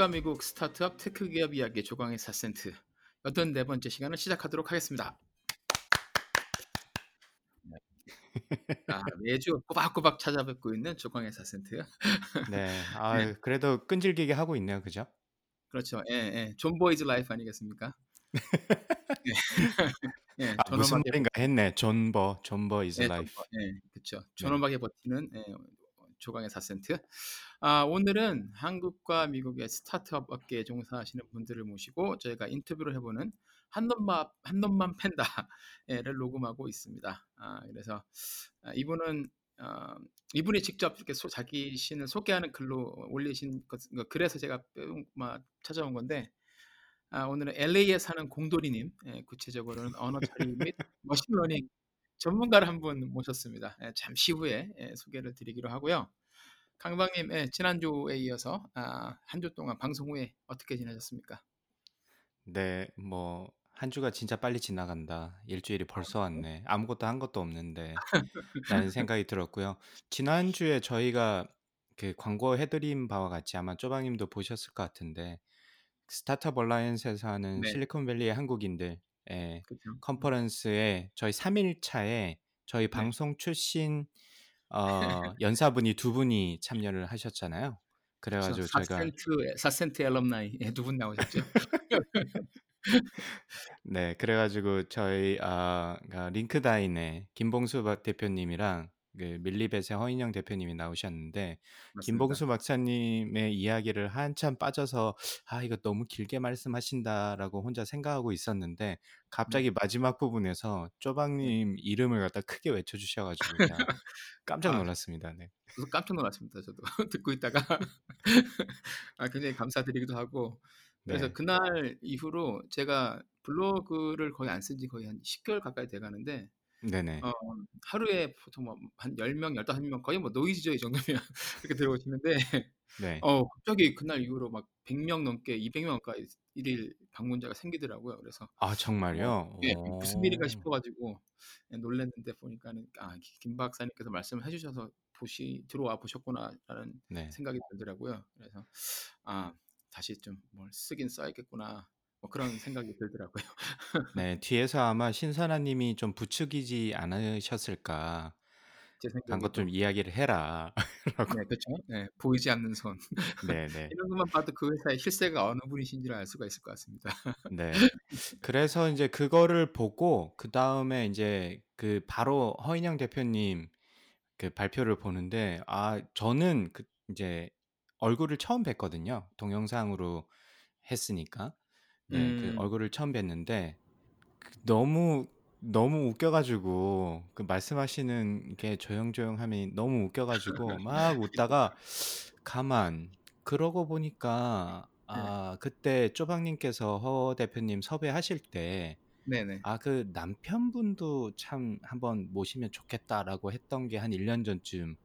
네, 한국과 미국 스타트업 tech 기업 이야기 조광의 4센트 여든 네 번째 시간을 시작하도록 하겠습니다. 네. 아, 매주 꼬박꼬박 찾아뵙고 있는 조광의 4센트. 네. 아, 네. 그래도 끈질기게 하고 있네요. 그죠? 그렇죠. 예, 예. 존버 is life 아니겠습니까? 예. 예, 아, 무슨 말인가 했네. 존버, 존버 is 예, life. 존버, 예, 그렇죠. 존엄하게 버티는 예, 조강의 4센트. 아, 오늘은 한국과 미국의 스타트업 업계에 종사하시는 분들을 모시고 저희가 인터뷰를 해보는 한 놈만 한 놈만 팬다를 녹음하고 있습니다. 아, 그래서 아, 이분은 어, 이분이 직접 이렇게 소, 자기 신을 소개하는 글로 올리신 것, 그래서 제가 찾아온 건데 아, 오늘은 LA에 사는 공돌이님, 예, 구체적으로는 언어 처리 및 machine learning 전문가를 한 분 모셨습니다. 예, 잠시 후에 예, 소개를 드리기로 하고요. 강방님, 예, 지난주에 이어서 아, 한 주 동안 방송 후에 어떻게 지내셨습니까? 네, 뭐 한 주가 진짜 빨리 지나간다. 일주일이 벌써 왔네. 아무것도 한 것도 없는데 라는 생각이 들었고요. 지난주에 저희가 그 광고 해드린 바와 같이 아마 쪼방님도 보셨을 것 같은데 스타트업 얼라이언스에서 하는 네, 실리콘밸리의 한국인들의 그렇죠. 컨퍼런스에 저희 3일 차에 저희 네, 방송 출신 어, 연사분이 두 분이 참여를 하셨잖아요. 그래가지고 제가 4센트, 4센트 엘럼나이 예, 두분 나오셨죠? 네, 그래가지고 저희 아 그러니까 링크다인의 김봉수 박- 대표님이랑 그 밀리벳의 허인영 대표님이 나오셨는데 맞습니다. 김봉수 박사님의 이야기를 한참 빠져서 아 이거 너무 길게 말씀하신다라고 혼자 생각하고 있었는데 네, 갑자기 마지막 부분에서 네. 쪼박님 이름을 갖다 크게 외쳐주셔가지고 그냥 깜짝 아, 놀랐습니다. 네. 저도 깜짝 놀랐습니다. 저도 듣고 있다가 아, 굉장히 감사드리기도 하고 그래서 네. 그날 이후로 제가 블로그를 거의 안 쓴 지 거의 한 10개월 가까이 돼 가는데 네네. 어, 하루에 보통 뭐 한 10 명, 15명 거의 뭐 노이즈죠 이 정도면 그렇게 들어오시는데 네. 어, 갑자기 그날 이후로 막 100명 넘게 200명 가까이 일일 방문자가 생기더라고요. 그래서 아 어, 정말요? 예, 무슨 일인가 오. 싶어가지고 예, 놀랐는데 보니까는 아, 김 박사님께서 말씀을 해주셔서 보시 들어와 보셨구나라는 네. 생각이 들더라고요. 그래서 아 다시 좀 뭘 쓰긴 써야겠구나 뭐 그런 생각이 들더라고요. 네, 뒤에서 아마 신선아님이 좀 부추기지 않으셨을까. 제 단 것 좀 생각에도 이야기를 해라. 라고. 네 그렇죠. 네, 보이지 않는 손 네, 네. 이런 것만 봐도 그 회사의 실세가 어느 분이신지를 알 수가 있을 것 같습니다. 네. 그래서 이제 그거를 보고 그 다음에 이제 그 바로 허인영 대표님 그 발표를 보는데 아 저는 그 이제 얼굴을 처음 뵀거든요. 동영상으로 했으니까. 네, 그 음, 얼굴을 처음 뵀는데 그 너무 너무 웃겨가지고 그 말씀하시는 게 조용조용함이 너무 웃겨가지고 막 웃다가 가만 그러고 보니까 네, 아 그때 쪼박님께서 허 대표님 섭외하실 때 네네, 아 그 남편분도 참 한번 모시면 좋겠다라고 했던 게 한 1년 전쯤.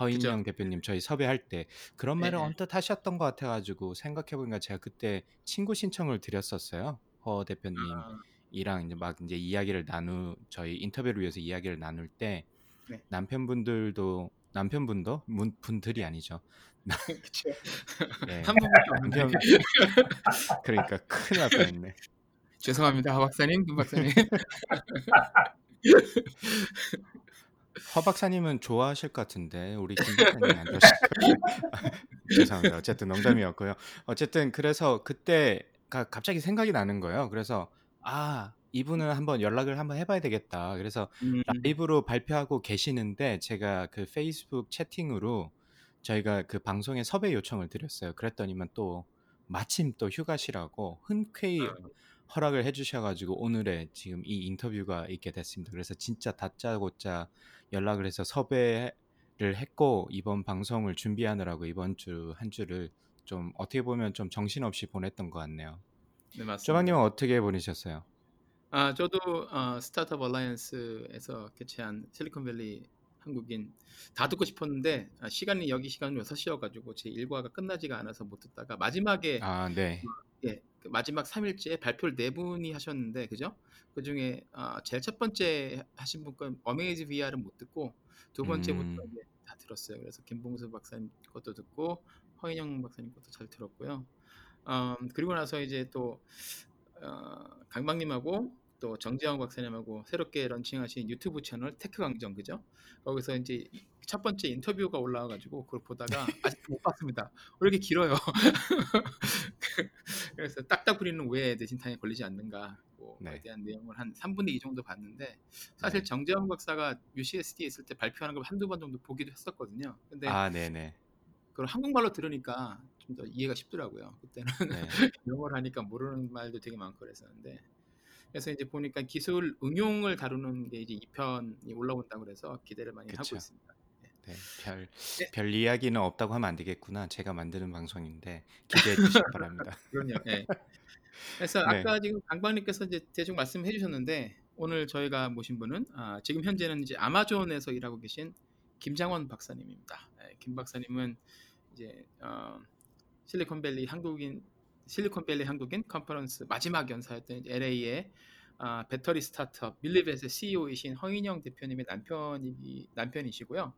허인영 대표님 저희 섭외할 때 그런 네, 말을 네. 언뜻 하셨던 것 같아가지고 생각해보니까 제가 그때 친구 신청을 드렸었어요 허 대표님 아, 이랑 이제 막 이제 이야기를 나누 저희 인터뷰를 위해서 이야기를 나눌 때 네, 남편분들도 남편분도 문, 분들이 아니죠. 예, 한 분밖에 남편 그러니까 큰일 날 뻔했네. 죄송합니다, 하 박사님, 김 박사님. 허 박사님은 좋아하실 것 같은데 우리 김 박사님 안 좋아하실 것 같아요. 죄송합니다. 어쨌든 농담이었고요. 어쨌든 그래서 그때 가 갑자기 생각이 나는 거예요. 그래서 아 이분은 한번 연락을 한번 해봐야 되겠다. 그래서 음, 라이브로 발표하고 계시는데 제가 그 페이스북 채팅으로 저희가 그 방송에 섭외 요청을 드렸어요. 그랬더니만 또 마침 또 휴가시라고 흔쾌히 아, 허락을 해주셔가지고 오늘의 지금 이 인터뷰가 있게 됐습니다. 그래서 진짜 다짜고짜 연락을 해서 섭외 했고 이번 방송을 준비하느라고 이번 주 한 주를 좀 어떻게 보면 좀 정신없이 보냈던 것 같네요. 네 맞습니다. 조방님은 어떻게 보내셨어요? 아 저도 어, 스타트업 얼라이언스에서 개최한 실리콘밸리 한국인 다 듣고 싶었는데 아, 시간이 여기 시간이 6시여가지고 제 일과가 끝나지가 않아서 못 듣다가 마지막에 아, 네. 예, 그 마지막 3일째 발표를 네 분이 하셨는데 그죠? 그 중에 아, 제일 첫 번째 하신 분건 AmazeVR은 못 듣고 두 번째부터 음. 다 들었어요. 그래서 김봉수 박사님 것도 듣고 허인영 박사님 것도 잘 들었고요. 음, 그리고 나서 이제 또 어, 강박님하고 또 정재영 박사님하고 새롭게 런칭하신 유튜브 채널 테크 강정 그죠? 거기서 이제 이- 첫 번째 인터뷰가 올라와가지고 그걸 보다가 아직 못 봤습니다. 왜 이렇게 길어요? 그래서 딱따구리는 왜 뇌진탕에 걸리지 않는가 뭐에 네. 대한 내용을 한 3분의 2 정도 봤는데 사실 네. 정재영 박사가 UCSD에 있을 때 발표하는 걸 한두 번 정도 보기도 했었거든요. 근데 아, 네네. 그걸 한국말로 들으니까 좀 더 이해가 쉽더라고요. 그때는 네. 영어를 하니까 모르는 말도 되게 많고 그랬었는데 그래서 이제 보니까 기술 응용을 다루는 게 이제 2편이 올라온다고 그래서 기대를 많이 하고 그쵸. 있습니다. 네, 별, 네. 별 이야기는 없다고 하면 안 되겠구나. 제가 만드는 방송인데 기대해 주시기 바랍니다. 그럼요. 예. 그래서 네. 아까 지금 강박님께서 이제 대충 말씀해 주셨는데 오늘 저희가 모신 분은 아, 지금 현재는 이제 아마존에서 일하고 계신 김장원 박사님입니다. 예, 김 박사님은 이제 어, 실리콘밸리 한국인 실리콘밸리 한국인 컨퍼런스 마지막 연사였던 LA의 아, 배터리 스타트업 밀리벳의 CEO이신 허인영 대표님의 남편이 남편이시고요.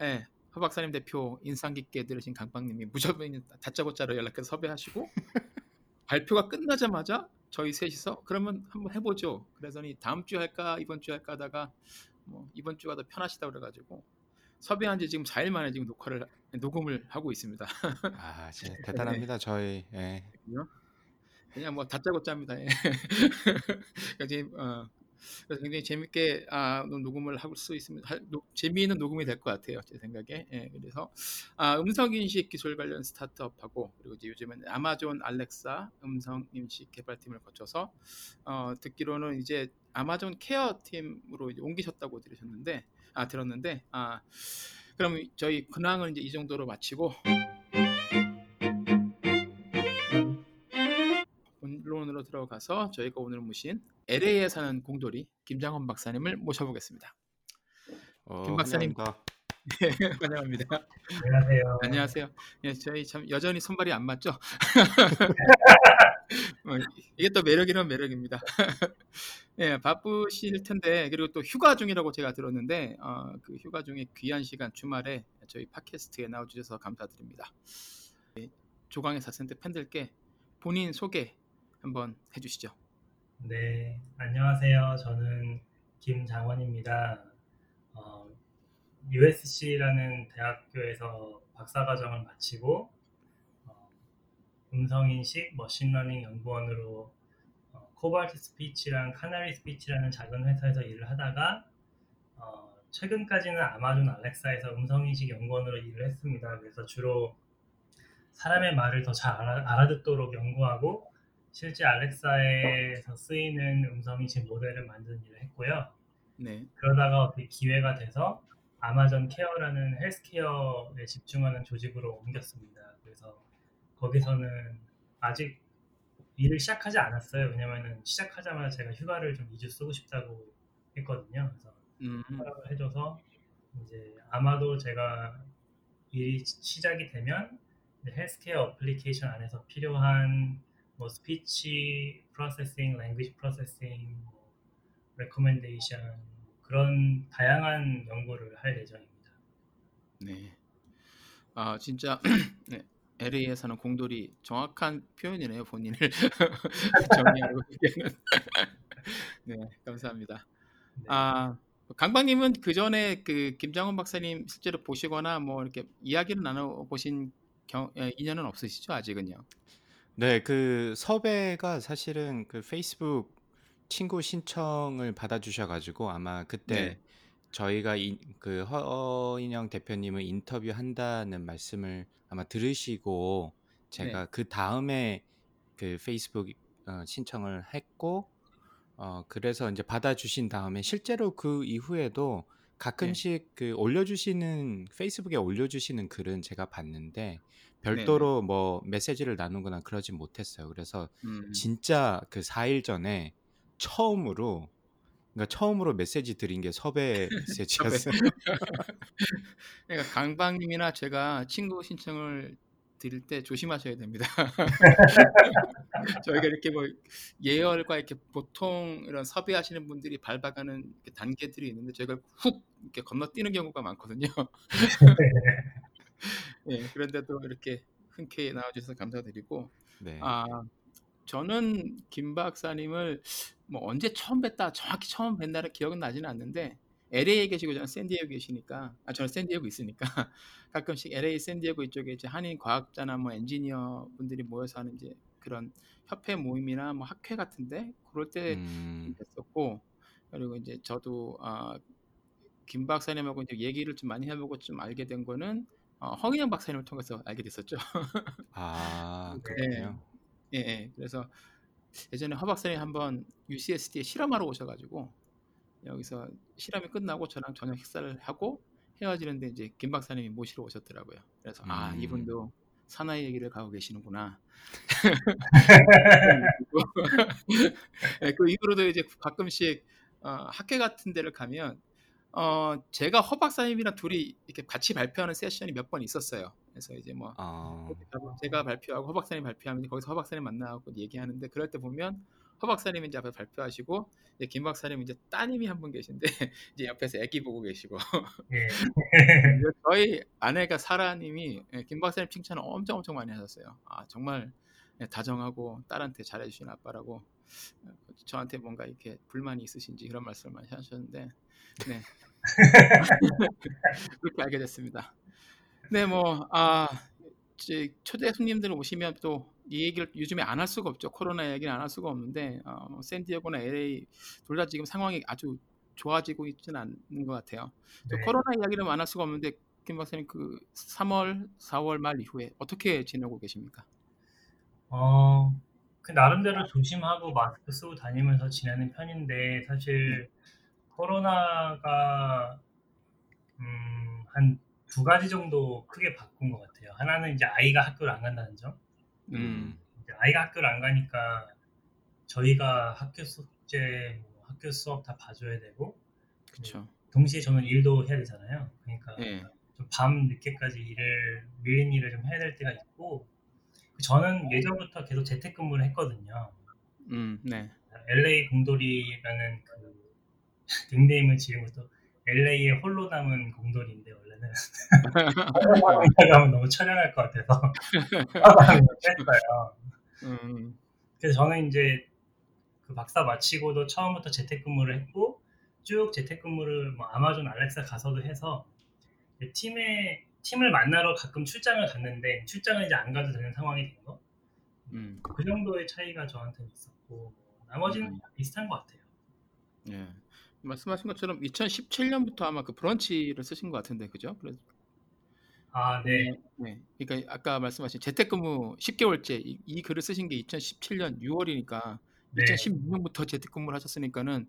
예, 허 박사님 대표 인상 깊게 들으신 강박님이 무조건 다짜고짜로 연락해서 섭외하시고 발표가 끝나자마자 저희 셋이서 그러면 한번 해보죠. 그러더니 다음 주 할까 이번 주 할까 하다가 뭐 이번 주가 더 편하시다 그래가지고 섭외한 지 지금 4일 만에 지금 녹화를 녹음을 하고 있습니다. 아, 진짜 대단합니다. 저희 예. 그냥 뭐 다짜고짜입니다. 예. 그러니까 지금, 어, 그래서 굉장히 재밌게 아, 녹음을 할 수 있습니다. 할- 노- 재미있는 녹음이 될 것 같아요. 제 생각에. 예, 그래서 아, 음성 인식 기술 관련 스타트업하고 그리고 이제 요즘은 아마존 알렉사 음성 인식 개발팀을 거쳐서 어, 듣기로는 이제 아마존 케어 팀으로 이제 옮기셨다고 들으셨는데 아 들었는데 아 그럼 저희 근황은 이제 이 정도로 마치고 들어가서 저희가 오늘 모신 LA에 사는 공돌이 김장원 박사님을 모셔보겠습니다. 어, 김 박사님. 환영합니다. 환영합니다. 안녕하세요. 안녕하세요. 예, 저희 참 여전히 손발이 안 맞죠? 어, 이게 또 매력이란 매력입니다. 예, 바쁘실 텐데 그리고 또 휴가 중이라고 제가 들었는데 어, 그 휴가 중에 귀한 시간 주말에 저희 팟캐스트에 나와주셔서 감사드립니다. 예, 조강의 4센트 팬들께 본인 소개 한번 해주시죠. 네, 안녕하세요. 저는 김장원입니다. 어, USC라는 대학교에서 박사과정을 마치고 어, 음성인식 machine learning 연구원으로 어, Cobalt Speech랑 Canary Speech라는 작은 회사에서 일을 하다가 어, 최근까지는 아마존 알렉사에서 음성인식 연구원으로 일을 했습니다. 그래서 주로 사람의 말을 더 잘 알아 듣도록 연구하고 실제 알렉사에서 쓰이는 음성인식 모델을 만드는 일을 했고요. 네, 그러다가 어떻게 기회가 돼서 아마존 케어라는 헬스케어에 집중하는 조직으로 옮겼습니다. 그래서 거기서는 아직 일을 시작하지 않았어요. 왜냐면은 시작하자마자 제가 휴가를 좀 2주 쓰고 싶다고 했거든요. 그래서 음, 허락을 해줘서 이제 아마도 제가 일이 시작이 되면 healthcare application 안에서 필요한 뭐 speech processing, language processing, 뭐 recommendation 그런 다양한 연구를 할 예정입니다. 네. 아 진짜 네, LA에 사는 공돌이 정확한 표현이네요 본인을 정리하고 얘기하는. 네, 감사합니다. 네. 아 강박님은 그 전에 그 김장원 박사님 실제로 보시거나 뭐 이렇게 이야기를 나눠 보신 경, 예, 인연은 없으시죠 아직은요? 네, 그 섭외가 사실은 그 페이스북 친구 신청을 받아 주셔 가지고 아마 그때 네. 저희가 이, 그 허인영 대표님을 인터뷰한다는 말씀을 아마 들으시고 제가 그 다음에 그 페이스북 어, 신청을 했고 어, 그래서 이제 받아 주신 다음에 실제로 그 이후에도 가끔씩 그 올려주시는 페이스북에 올려주시는 글은 제가 봤는데 네네. 별도로 뭐 메시지를 나누거나 그러진 못했어요. 그래서 음. 진짜 그 4일 전에 처음으로 그러니까 처음으로 메시지 드린 게 섭외 섭외. 메시지였어요. 그러니까 강박님이나 제가 친구 신청을 드릴 때 조심하셔야 됩니다. 저희가 이렇게 뭐 예열과 이렇게 보통 이런 섭외하시는 분들이 밟아가는 단계들이 있는데 저희가 훅 이렇게 건너뛰는 경우가 많거든요. 예, 그런데도 이렇게 흔쾌히 나와주셔서 감사드리고 네. 아 저는 김 박사님을 뭐 언제 처음 뵀다 정확히 처음 뵀다는 기억은 나지는 않는데 LA에 계시고 저는 샌디에고 계시니까 아 저는 샌디에고 있으니까 가끔씩 LA 샌디에고 이쪽에 이제 한인 과학자나 뭐 엔지니어 분들이 모여서 하는 이제 그런 협회 모임이나 뭐 학회 같은데 그럴 때 음, 뵀었고 그리고 이제 저도 아, 김 박사님하고 이제 얘기를 좀 많이 해보고 좀 알게 된 거는 어, 허인영 박사님을 통해서 알게 됐었죠. 아 네. 그렇군요. 예, 예. 그래서 예전에 허 박사님 한번 UCSD에 실험하러 오셔가지고 여기서 실험이 끝나고 저랑 저녁 식사를 하고 헤어지는데 이제 김 박사님이 모시러 오셨더라고요. 그래서 아 음. 이분도 사나이 얘기를 가고 계시는구나. 예, 그 이후로도 이제 가끔씩 어, 학회 같은 데를 가면 어, 제가 허 박사님이랑 둘이 이렇게 같이 발표하는 세션이 몇 번 있었어요. 그래서 이제 뭐 어, 제가 발표하고 허 박사님 발표하면 거기서 허 박사님 만나고 얘기하는데 그럴 때 보면 허 박사님이 이제 앞에 발표하시고 이제 김 박사님 이제 따님이 한 분 계신데 이제 옆에서 애기 보고 계시고 예. 이제 저희 아내가 사라님이 예, 김 박사님 칭찬을 엄청 엄청 많이 하셨어요. 아 정말 예, 다정하고 딸한테 잘해주시는 아빠라고 어, 저한테 뭔가 이렇게 불만이 있으신지 그런 말씀을 많이 하셨는데 네 그렇게 알게 됐습니다. 네, 뭐, 아, 이제 초대 손님들 오시면 또 이 얘기를 요즘에 안 할 수가 없죠. 코로나 얘기는 안할 수가 없는데, 어, 뭐 샌디에고나 LA 둘 다 지금 상황이 아주 좋아지고 있지는 않는 것 같아요. 또 네. 코로나 이야기는 안 할 수가 없는데, 김 박사님 그 3월, 4월 말 이후에 어떻게 지내고 계십니까? 어, 그 나름대로 조심하고 마스크 쓰고 다니면서 지내는 편인데 사실 코로나가 음, 한 두 가지 정도 크게 바꾼 것 같아요. 하나는 이제 아이가 학교를 안 간다는 점. 음, 이제 아이가 학교를 안 가니까 저희가 학교 숙제, 뭐 학교 수업 다 봐줘야 되고 그렇죠. 동시에 저는 일도 해야 되잖아요. 그러니까 네, 좀밤 늦게까지 일을 밀린 일을 좀 해야 될 때가 있고 저는 예전부터 계속 재택근무를 했거든요. 음, 네, LA 공돌이라는 그 닉네임을 지은 것도 LA의 홀로 남은 공돌이인데 원래는 하면 너무 처량할 것 같아서 뺐어요. 음, 그래서 저는 이제 그 박사 마치고도 처음부터 재택근무를 했고 쭉 재택근무를 뭐 아마존 알렉사 가서도 해서 팀에 팀을 만나러 가끔 출장을 갔는데 출장을 이제 안 가도 되는 상황이 된 거. 음, 그 정도의 차이가 저한테는 있었고 뭐 나머지는 음. 다 비슷한 것 같아요. 예. 말씀하신 것처럼 2017년부터 아마 그 브런치를 쓰신 것 같은데, 그죠? 그래서 아, 네. 네. 그러니까 아까 말씀하신 재택근무 10개월째 이, 이 글을 쓰신 게 2017년 6월이니까 네. 2016년부터 재택근무를 하셨으니까는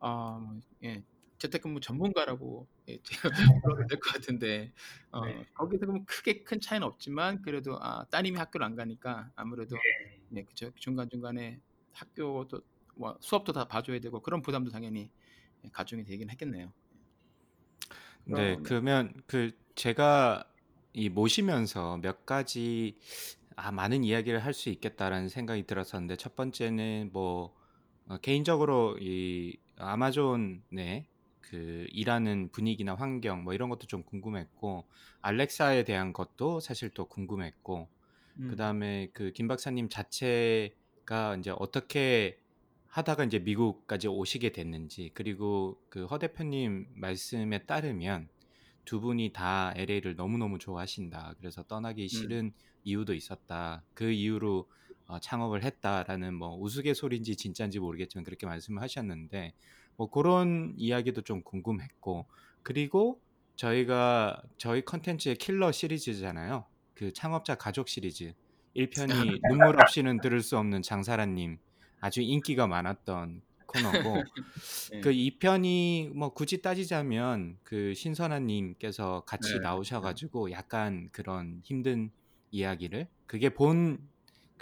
아, 뭐, 예. 재택근무 전문가라고 예, 제가 불러도 될 것 같은데 어, 네. 거기서 그러면 크게 큰 차이는 없지만 그래도 아, 따님이 학교를 안 가니까 아무래도 네. 네, 그죠. 중간 중간에 학교도 뭐 수업도 다 봐줘야 되고 그런 부담도 당연히 예, 가중이 되긴 했겠네요. 네, 그럼- 그러면 그 제가 이 모시면서 몇 가지 아, 많은 이야기를 할 수 있겠다라는 생각이 들었었는데 첫 번째는 뭐 어, 개인적으로 이 아마존의 그 일하는 분위기나 환경 뭐 이런 것도 좀 궁금했고 알렉사에 대한 것도 사실 또 궁금했고 음, 그다음에 그 김 박사님 자체가 이제 어떻게 하다가 이제 미국까지 오시게 됐는지 그리고 그 허 대표님 말씀에 따르면 두 분이 다 LA를 너무너무 좋아하신다. 그래서 떠나기 싫은 이유도 있었다. 그 이유로 어, 창업을 했다라는 뭐 우스갯소리인지 진짜인지 모르겠지만 그렇게 말씀을 하셨는데 뭐 그런 이야기도 좀 궁금했고 그리고 저희가 저희 컨텐츠의 킬러 시리즈잖아요. 그 창업자 가족 시리즈 1편이 눈물 없이는 들을 수 없는 장사라님 아주 인기가 많았던 코너고 네. 그 2편이 뭐 굳이 따지자면 그 신선아님께서 같이 네. 나오셔가지고 약간 그런 힘든 이야기를 그게 본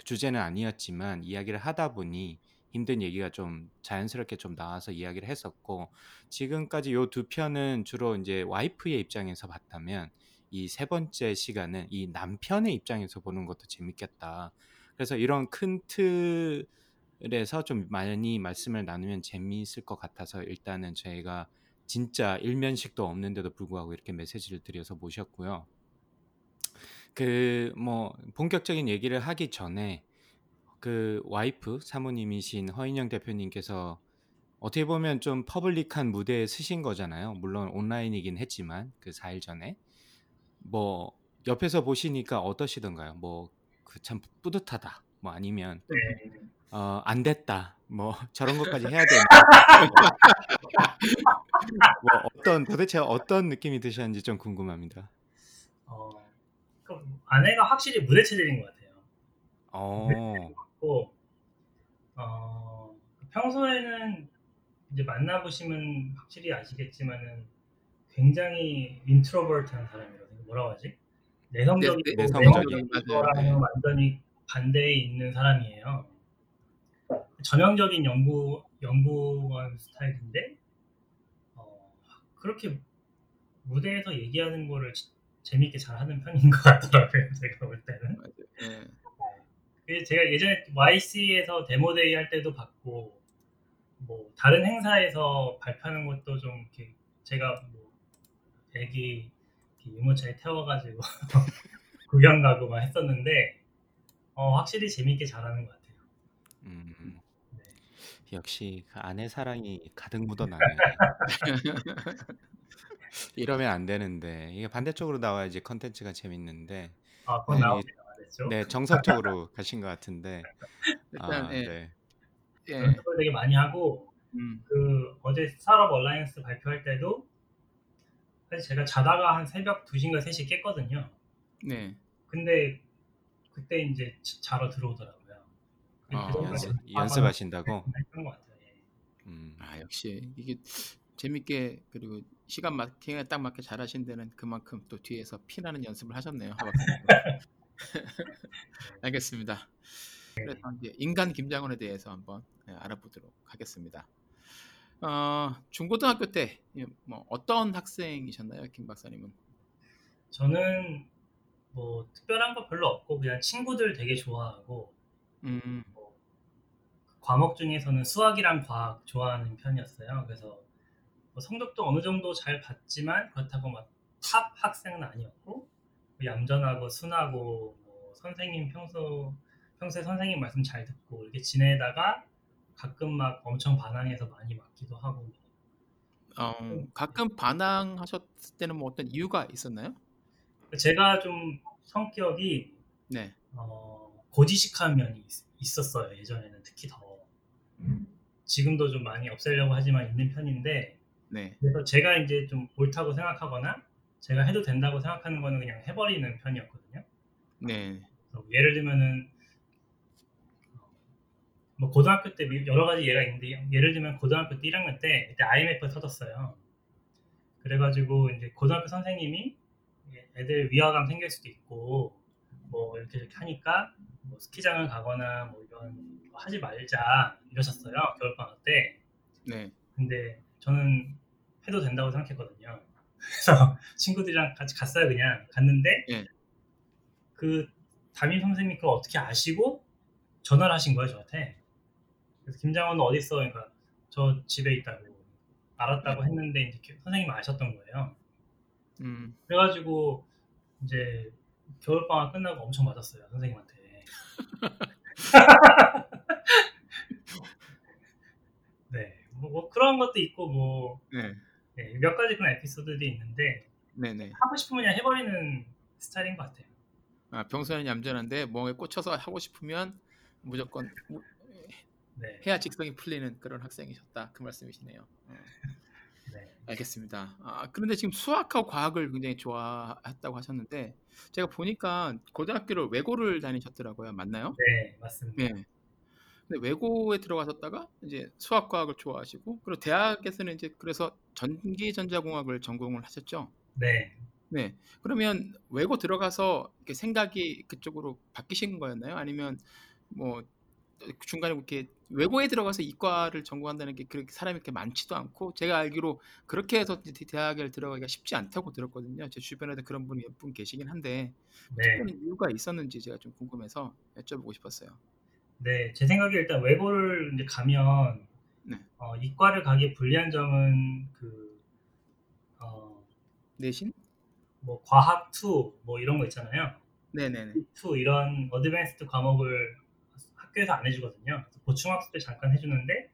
주제는 아니었지만 이야기를 하다 보니 힘든 얘기가 좀 자연스럽게 좀 나와서 이야기를 했었고 지금까지 요 두 편은 주로 이제 와이프의 입장에서 봤다면 이 세 번째 시간은 이 남편의 입장에서 보는 것도 재밌겠다. 그래서 이런 큰 틀 에서 좀 많이 말씀을 나누면 재미있을 것 같아서 일단은 저희가 진짜 일면식도 없는데도 불구하고 이렇게 메시지를 드려서 모셨고요. 그 뭐 본격적인 얘기를 하기 전에 그 와이프 사모님이신 허인영 대표님께서 어떻게 보면 좀 퍼블릭한 무대에 서신 거잖아요. 물론 온라인이긴 했지만 그 4일 전에 뭐 옆에서 보시니까 어떠시던가요? 뭐 그 참 뿌듯하다. 뭐 아니면 네. 어, 안 됐다. 뭐 저런 것까지 해야 되나? 뭐 어떤 도대체 어떤 느낌이 드셨는지 좀 궁금합니다. 어, 그 아내가 확실히 무대 체질인 것 같아요. 어, 고 어, 평소에는 이제 만나보시면 확실히 아시겠지만은 굉장히 인트로버트한 사람이거든요. 뭐라고 하지? 내성적이고 네, 네, 내성적인, 네. 완전히 반대에 있는 사람이에요. 전형적인 연구 연구원 스타일인데 어, 그렇게 무대에서 얘기하는 거를 지- 재밌게 잘 하는 편인 것 같더라고요. 제가 볼 때는. 맞아요. 네. 그 제가 예전에 YC에서 데모데이 할 때도 봤고 뭐 다른 행사에서 발표하는 것도 좀 이렇게 제가 뭐 애기 유모차에 태워가지고 구경 가고 막 했었는데 어, 확실히 재밌게 잘하는 것 같아요. 음, 네. 역시 그 아내 사랑이 가득 묻어나네. 이러면 안 되는데 이게 반대쪽으로 나와야지 컨텐츠가 재밌는데 아, 그건 네, 나왔죠. 네 정석적으로 가신 것 같은데 일단 아, 예. 네. 예. 연습을 되게 많이 하고 음. 그 어제 스타트업 얼라이언스 발표할 때도 사실 제가 자다가 한 새벽 2시인가 3시 깼거든요. 네. 근데 그때 이제 자- 자러 들어오더라고요. 아, 연습, 연습하신다고. 했던 것 같아요. 예. 음, 아 역시 이게 재밌게 그리고 시간 마킹에 딱 맞게 잘하신 데는 그만큼 또 뒤에서 피나는 연습을 하셨네요. 알겠습니다. 그래서 이제 인간 김장원에 대해서 한번 예, 알아보도록 하겠습니다. 어, 중고등학교 때 뭐 어떤 학생이셨나요, 김 박사님은? 저는 뭐 특별한 거 별로 없고 그냥 친구들 되게 좋아하고 음, 뭐 과목 중에서는 수학이랑 과학 좋아하는 편이었어요. 그래서 뭐 성적도 어느 정도 잘 봤지만 그렇다고 막 탑 학생은 아니었고 뭐 얌전하고 순하고 뭐 선생님 평소 평소에 선생님 말씀 잘 듣고 이렇게 지내다가 가끔 막 엄청 반항해서 많이 맞기도 하고 어, 가끔 반항하셨을 때는 뭐 어떤 이유가 있었나요? 제가 좀 성격이 네. 어, 고지식한 면이 있, 었어요 예전에는 특히 더 지금도 좀 많이 없애려고 하지만 있는 편인데 네. 그래서 제가 이제 좀 옳다고 생각하거나 제가 해도 된다고 생각하는 거는 그냥 해버리는 편이었거든요. 네. 그래서 예를 들면은 뭐 고등학교 때 여러 가지 예가 있는데 예를 들면 고등학교 때 1학년 때 그때 IMF 터졌어요. 그래가지고 이제 고등학교 선생님이 애들 위화감 생길 수도 있고 뭐 이렇게 이렇게 하니까 뭐 스키장을 가거나 뭐 이런 거 하지 말자 이러셨어요 겨울방학 때. 네. 근데 저는 해도 된다고 생각했거든요. 그래서 친구들이랑 같이 갔어요 그냥 갔는데 예. 그 담임 선생님이 그걸 어떻게 아시고 전화를 하신 거예요 저한테. 그래서 김장원은 어디 있어? 그러니까 저 집에 있다고 알았다고 했는데 이제 선생님 아셨던 거예요. 음. 그래가지고 이제 겨울방학 끝나고 엄청 맞았어요 선생님한테. 네, 뭐, 뭐 그런 것도 있고 뭐 네. 네, 몇 가지 그런 에피소드들이 있는데 네, 네. 하고 싶으면 그냥 해버리는 스타일인 것 같아요. 아, 평소에는 얌전한데 뭐에 꽂혀서 하고 싶으면 무조건 뭐 네, 해야 직성이 풀리는 그런 학생이셨다 그 말씀이시네요. 어, 네. 알겠습니다. 아, 그런데 지금 수학하고 과학을 굉장히 좋아했다고 하셨는데 제가 보니까 고등학교를 외고를 다니셨더라고요. 맞나요? 네, 맞습니다. 네. 근데 외고에 들어가셨다가 이제 수학과학을 좋아하시고 그리고 대학에서는 이제 그래서 전기 전자공학을 전공을 하셨죠. 네. 네. 그러면 외고 들어가서 이렇게 생각이 그쪽으로 바뀌신 거였나요? 아니면 뭐 중간에 이렇게 외고에 들어가서 이과를 전공한다는 게 그렇게 사람이 이렇게 많지도 않고 제가 알기로 그렇게 해서 대- 대학을 들어가기가 쉽지 않다고 들었거든요. 제 주변에도 그런 분이 몇 분 계시긴 한데 네. 특별히 이유가 있었는지 제가 좀 궁금해서 여쭤보고 싶었어요. 네. 제 생각에 일단 외고를 이제 가면 네. 어, 이과를 가기 불리한 점은 그 어, 내신? 뭐 과학 2, 뭐 이런 거 있잖아요. 네네네. 2 이런 어드밴스드 과목을 학교에서 안 해주거든요. 보충학습 때 잠깐 해주는데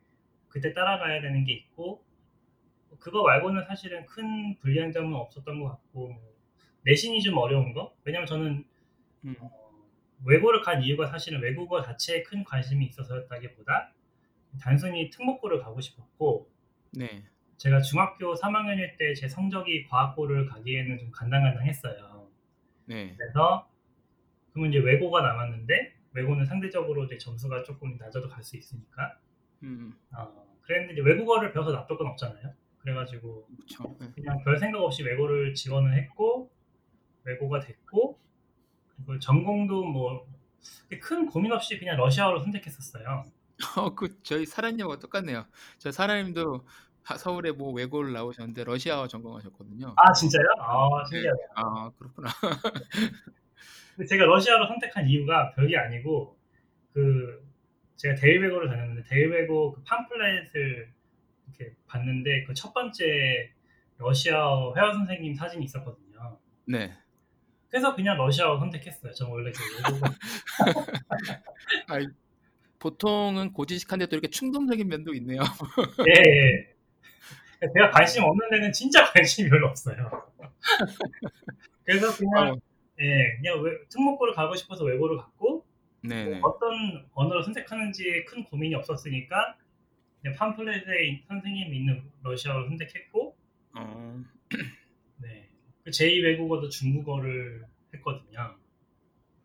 그때 따라가야 되는 게 있고 그거 말고는 사실은 큰 불리한 점은 없었던 것 같고 뭐 내신이 좀 어려운 거? 왜냐면 저는 음. 어, 외고를 간 이유가 사실은 외국어 자체에 큰 관심이 있어서였다기보다 단순히 특목고를 가고 싶었고 네. 제가 중학교 3학년일 때 제 성적이 과학고를 가기에는 좀 간당간당했어요. 네. 그래서 그러면 이제 외고가 남았는데 외고는 상대적으로 이제 점수가 조금 낮아도 갈 수 있으니까 음. 어, 그랬는데 이제 외국어를 배워서 나쁠 건 없잖아요. 그래가지고 그렇죠. 네. 그냥 별 생각 없이 외고를 지원을 했고 외고가 됐고 그리고 전공도 뭐 큰 고민 없이 그냥 러시아어로 선택했었어요. 어, 그 저희 사라님하고 똑같네요. 저 사라님도 하- 서울에 뭐 외고를 나오셨는데 러시아어 전공하셨거든요. 아 진짜요? 아 네. 신기하다. 아 그렇구나. 제가 러시아로 선택한 이유가 별게 아니고 그 제가 데일베고를 다녔는데 데일베고 그 팜플렛을 이렇게 봤는데 그 첫 번째 러시아어 회화 선생님 사진이 있었거든요. 네. 그래서 그냥 러시아어 선택했어요. 저 원래 아, 보통은 고지식한데 도 이렇게 충동적인 면도 있네요. 예, 예. 제가 관심 없는 데는 진짜 관심이 별로 없어요. 그래서 그냥 어, 예, 그냥 외- 특목고를 가고 싶어서 외고를 갔고. 뭐 어떤 언어를 선택하는지에 큰 고민이 없었으니까 팜플렛에 선생님이 있는 러시아어를 선택했고 어, 제2 외국어도 중국어를 했거든요.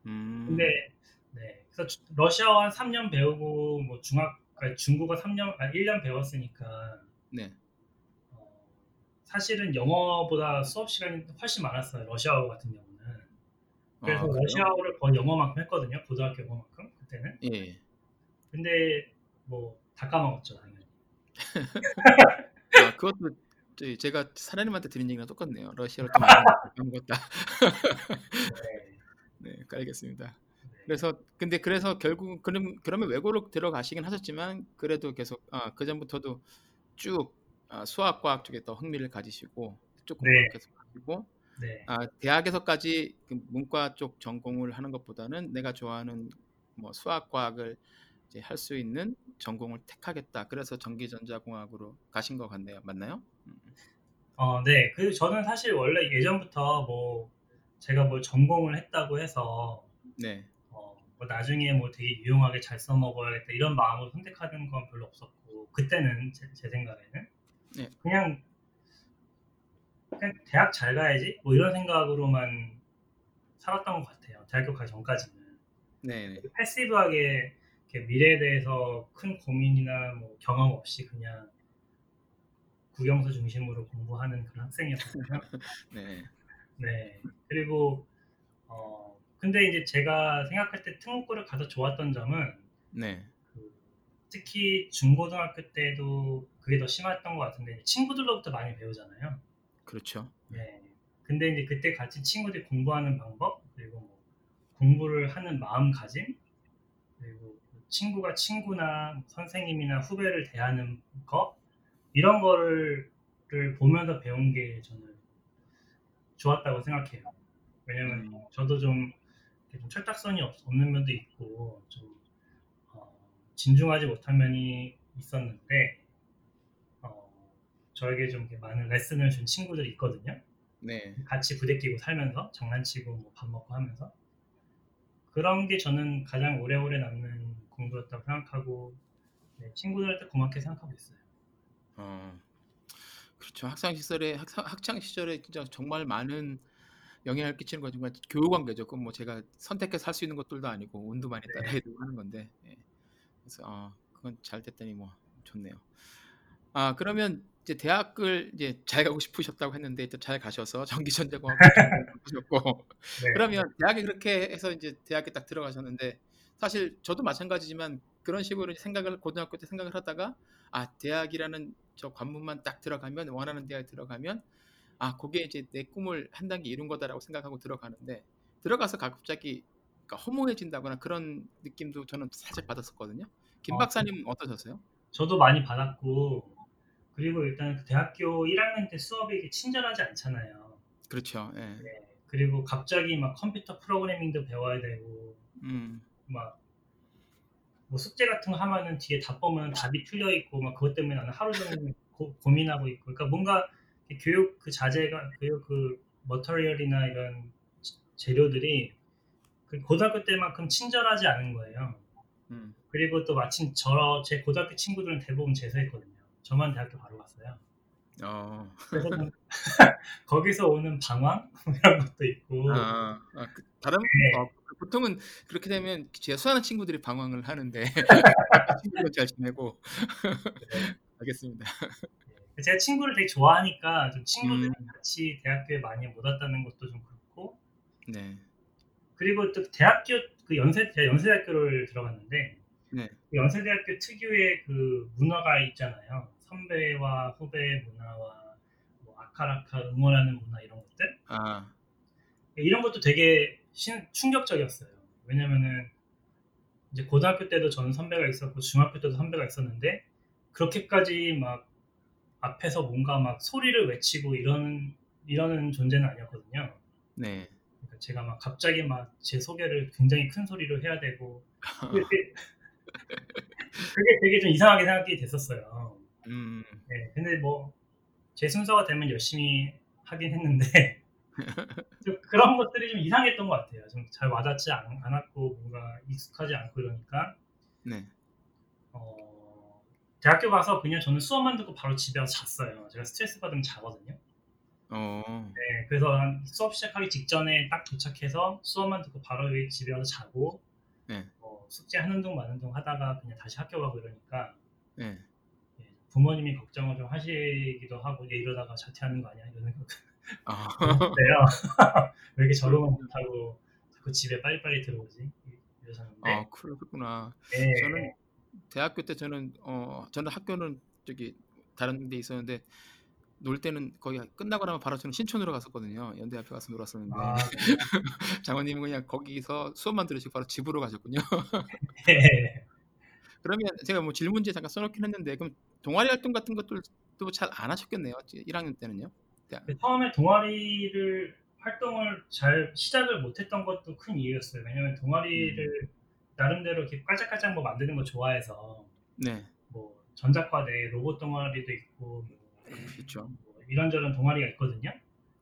음, 근데 네. 그래서 주- 러시아어 한 3년 배우고 뭐 중학 아니, 중국어 3년 아 1년 배웠으니까 네. 어, 사실은 영어보다 수업 시간이 훨씬 많았어요. 러시아어 같은 경우는. 그래서 아? 러시아어를 거의 영어만큼 했거든요. 고등학교 영어만큼 그때는. 예. 근데 뭐 다 까먹었죠 당연히. 아, 그것도 제가 사라님한테 드린 얘기랑 똑같네요. 러시아를 좀 까먹었다. 네. 네, 알겠습니다. 그래서 근데 그래서 결국 그럼 그러면 외고로 들어가시긴 하셨지만 그래도 계속 아, 그 전부터도 쭉 아, 수학 과학 쪽에 더 흥미를 가지시고 쪽 공부를 네. 계속 하시고 네. 아, 대학에서까지 그 문과 쪽 전공을 하는 것보다는 내가 좋아하는 뭐 수학 과학을 이제 할수 있는 전공을 택하겠다. 그래서 전기전자공학으로 가신 것 같네요. 맞나요? 음, 어, 네. 그 저는 사실 원래 예전부터 뭐 제가 뭘 전공을 했다고 해서 네. 어, 뭐 나중에 뭐 되게 유용하게 잘 써먹어야겠다 이런 마음으로 선택하는 건 별로 없었고 그때는 제, 제 생각에는 네. 그냥 그냥 대학 잘 가야지 뭐 이런 생각으로만 살았던 것 같아요. 대학교 가기 전까지는 네. 네. 패시브하게 이렇게 미래에 대해서 큰 고민이나 뭐 경험 없이 그냥 국영수 중심으로 공부하는 그런 학생이었거든요. 네. 네. 그리고 어 근데 이제 제가 생각할 때 특목고를 가서 좋았던 점은 네. 그 특히 중고등학교 때도 그게 더 심했던 것 같은데 친구들로부터 많이 배우잖아요. 그렇죠. 네. 근데 이제 그때 같이 친구들이 공부하는 방법 그리고 뭐 공부를 하는 마음가짐 그리고 친구가 친구나 선생님이나 후배를 대하는 거 이런 거를 를 보면서 배운 게 저는 좋았다고 생각해요. 왜냐면 음. 저도 좀, 좀 철딱선이 없, 는 면도 있고 좀 어, 진중하지 못한 면이 있었는데 어, 저에게 좀 많은 레슨을 준 친구들이 있거든요. 네. 같이 부대끼고 살면서 장난치고 뭐 밥 먹고 하면서 그런 게 저는 가장 오래오래 남는 공부였다고 생각하고 네, 친구들한테 고맙게 생각하고 있어요. 어, 그렇죠. 학창 시절에 학, 학창 시절에 진짜 정말 많은 영향을 끼치는 거 정말 교육 관계죠. 그건 뭐 제가 선택해서 할 수 있는 것들도 아니고 운도 많이 네. 따라야 되고 하는 건데. 예. 그래서 아 그건 잘 됐더니 뭐 좋네요. 아 그러면 이제 대학을 이제 잘 가고 싶으셨다고 했는데 또잘 가셔서 전기전자공학 하셨고 네. 그러면 대학에 그렇게 해서 이제 대학에 딱 들어가셨는데 사실 저도 마찬가지지만 그런 식으로 생각을 고등학교 때 생각을 하다가 아 대학이라는 저 관문만 딱 들어가면 원하는 대학에 들어가면 아 그게 이제 내 꿈을 한 단계 이룬 거다라고 생각하고 들어가는데 들어가서 갑자기 그러니까 허무해진다거나 그런 느낌도 저는 살짝 받았었거든요. 김 아, 박사님은 어떠셨어요? 저도 많이 받았고 그리고 일단 그 대학교 1학년 때 수업이 친절하지 않잖아요. 그렇죠. 예. 네. 그리고 갑자기 막 컴퓨터 프로그래밍도 배워야 되고 음. 막 뭐 숙제 같은 거 하면은 뒤에 답 보면 답이 틀려 있고 막 그것 때문에 나는 하루 종일 고, 고민하고 있고 그러니까 뭔가 이 교육 그 자재가 교육 그 머터리얼이나 이런 지- 재료들이 그 고등학교 때만큼 친절하지 않은 거예요. 음. 그리고 또 마침 저 제 고등학교 친구들은 대부분 재수했거든요. 저만 대학교 바로 갔어요. 어. 그래서 거기서 오는 방황 이런 것도 있고 아, 아, 그 다른 네. 어, 보통은 그렇게 되면 재수하는 친구들이 방황을 하는데 친구는 잘 지내고 알겠습니다. 제가 친구를 되게 좋아하니까 좀 친구들이 음. 같이 대학교에 많이 못 왔다는 것도 좀 그렇고 네. 그리고 또 대학교 그 연세 제가 연세대학교를 들어갔는데 네. 그 연세대학교 특유의 그 문화가 있잖아요. 선배와 후배 문화와 뭐 아카라카 응원하는 문화 이런 것들 아, 이런 것도 되게 신- 충격적이었어요. 왜냐면은 이제 고등학교 때도 저는 선배가 있었고 중학교 때도 선배가 있었는데 그렇게까지 막 앞에서 뭔가 막 소리를 외치고 이러는 이러는 존재는 아니었거든요. 네. 그러니까 제가 막 갑자기 막 제 소개를 굉장히 큰 소리로 해야 되고 그게 되게 좀 이상하게 생각이 됐었어요. 음, 네, 근데 뭐 제 순서가 되면 열심히 하긴 했는데 좀 그런 것들이 좀 이상했던 것 같아요. 좀 잘 와닿지 않, 않았고 뭔가 익숙하지 않고 이러니까 네. 어, 대학교 가서 그냥 저는 수업만 듣고 바로 집에 와서 잤어요. 제가 스트레스 받으면 자거든요. 어, 네, 그래서 한 수업 시작하기 직전에 딱 도착해서 수업만 듣고 바로 집에 와서 자고 네. 어, 숙제 하는 둥 마는 둥 하다가 그냥 다시 학교 가고 이러니까 네. 예, 부모님이 걱정을 좀 하시기도 하고 얘 이러다가 자퇴하는 거 아니야 이런 생각 아, 돼요. 왜 이렇게 저러면 못하고 자꾸 집에 빨리빨리 들어오지 이러셨는데 아, 그렇구나. 네, 저는 대학교 때 저는 어, 저는 학교는 저기 다른 데 있었는데 놀 때는 거기 끝나고 나면 바로 저는 신촌으로 갔었거든요. 연대 앞에 가서 놀았었는데 아, 장모님은 그냥 거기서 수업만 들으시고 바로 집으로 가셨군요. 네. 그러면 제가 뭐 질문지에 잠깐 써놓긴 했는데 그럼 동아리 활동 같은 것들도 잘 안 하셨겠네요. 1학년 때는요. 그 처음에 동아리를 활동을 잘 시작을 못했던 것도 큰 이유였어요. 왜냐면 동아리를 나름대로 이렇게 깔짝깔짝 뭐 만드는 거 좋아해서 네, 뭐 전작과대 로봇 동아리도 있고 뭐 그렇죠. 뭐 이런저런 동아리가 있거든요.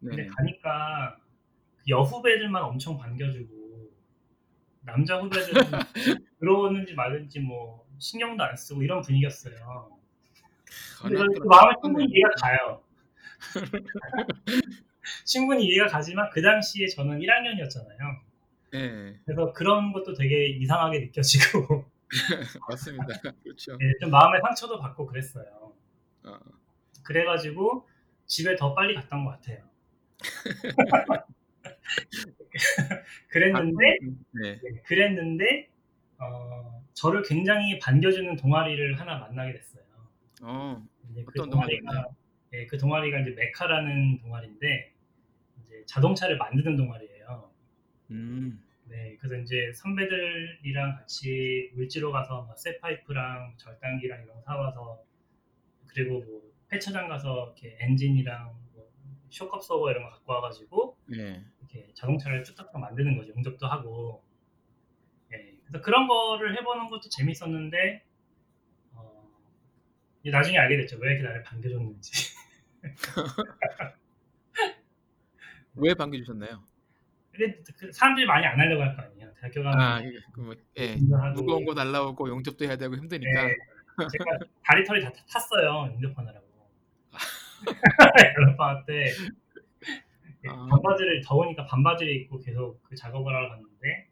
근데 네, 가니까 그 여후배들만 엄청 반겨주고 남자 후배들은 들어오는지 말든지 뭐 신경도 안 쓰고 이런 분위기였어요. 아니, 그 똑같네. 충분히 이해가 가요. 충분히 이해가 가지만 그 당시에 저는 1학년이었잖아요. 네, 그래서 그런 것도 되게 이상하게 느껴지고 맞습니다. 그렇죠. 예, 좀 마음의 상처도 받고 그랬어요. 어, 그래가지고 집에 더 빨리 갔던 것 같아요. 그랬는데 네, 네, 그랬는데 어, 저를 굉장히 반겨주는 동아리를 하나 만나게 됐어요. 어, 이제 그 동아리가? 예, 그 동아리가 이제 메카라는 동아리인데 이제 자동차를 만드는 동아리예요. 음, 네, 그래서 이제 선배들이랑 같이 물지로 가서 막 쇠파이프랑 절단기랑 이런 거 사와서 그리고 뭐 폐차장 가서 이렇게 엔진이랑 뭐 쇼컵 서버 이런 거 갖고 와가지고 네, 이렇게 자동차를 쭈딱쭈딱 만드는 거죠. 용접도 하고. 예, 그래서 그런 거를 해보는 것도 재밌었는데, 어, 나중에 알게 됐죠. 왜 이렇게 나를 반겨줬는지. 왜 반겨주셨나요? 근데 그 사람들이 많이 안 하려고 할 거 아니에요. 대학교 가면 아, 이게 그 뭐, 예, 무거운 거 날라오고 용접도 해야 되고 힘드니까. 예, 제가 다리 털이 다 탔어요. 인접하느라고. 여름방학 때 예, 아. 반바지를 더우니까 반바지를 입고 계속 그 작업을 하러 갔는데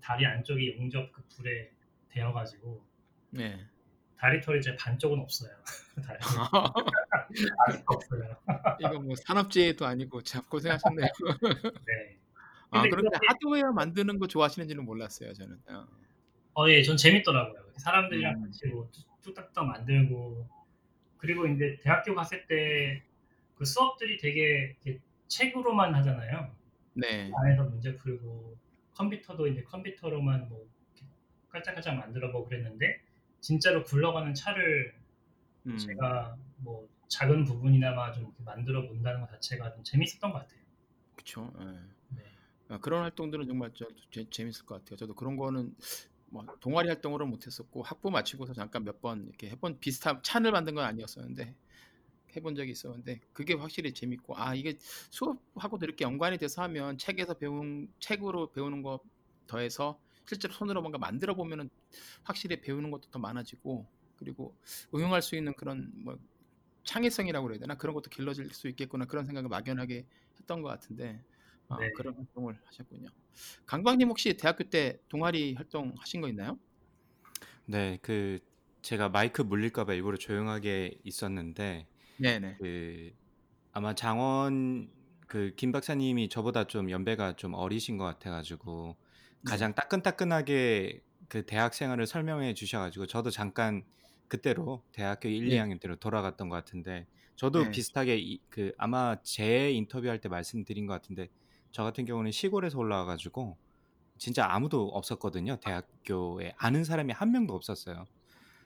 다리 안쪽이 용접 그 불에 데어가지고 네. 다리 털이 제 반쪽은 없어요. 다리. 아직도 없어요. 이거 뭐 산업재해도 아니고 참 고생하셨네요. 네. 아, 그런데 그렇게- 하드웨어 만드는 거 좋아하시는지는 몰랐어요, 저는. 어. 어, 예, 전 재밌더라고요. 사람들이랑 음. 같이 뭐 뚝- 뚝딱뚝딱 만들고 그리고 이제 대학교 갔을 때 그 수업들이 되게 이렇게 책으로만 하잖아요. 네. 안에서 문제 풀고 컴퓨터도 이제 컴퓨터로만 뭐 깔짝깔짝 만들어보고 그랬는데 진짜로 굴러가는 차를 음. 제가 뭐 작은 부분이나마 좀 만들어 본다는 것 자체가 좀 재밌었던 것 같아요. 예. 네. 아, 그런 활동들은 정말 저, 재, 재밌을 것 같아요. 저도 그런 거는 뭐 동아리 활동으로 못했었고 학부 마치고서 잠깐 몇 번 이렇게 해본 비슷한 찬을 만든 건 아니었었는데 해본 적이 있었는데 그게 확실히 재밌고 아 이게 수업하고도 이렇게 연관이 돼서 하면 책에서 배운 책으로 배우는 거 더해서 실제로 손으로 뭔가 만들어 보면은 확실히 배우는 것도 더 많아지고 그리고 응용할 수 있는 그런 뭐 창의성이라고 그래야 되나 그런 것도 길러질 수 있겠구나 그런 생각을 막연하게 했던 것 같은데 아, 네. 그런 활동을 하셨군요. 강박님 혹시 대학교 때 동아리 활동 하신 거 있나요? 네, 그 제가 마이크 물릴까봐 일부러 조용하게 있었는데 네네. 그 아마 장원 그 김 박사님이 저보다 좀 연배가 좀 어리신 것 같아가지고 가장 따끈따끈하게 그 대학 생활을 설명해 주셔가지고 저도 잠깐 그때로 대학교 1, 네. 2학년 때로 돌아갔던 것 같은데 저도 네. 비슷하게 이, 그 아마 제 인터뷰할 때 말씀드린 것 같은데 저 같은 경우는 시골에서 올라와가지고 진짜 아무도 없었거든요 대학교에 아는 사람이 한 명도 없었어요.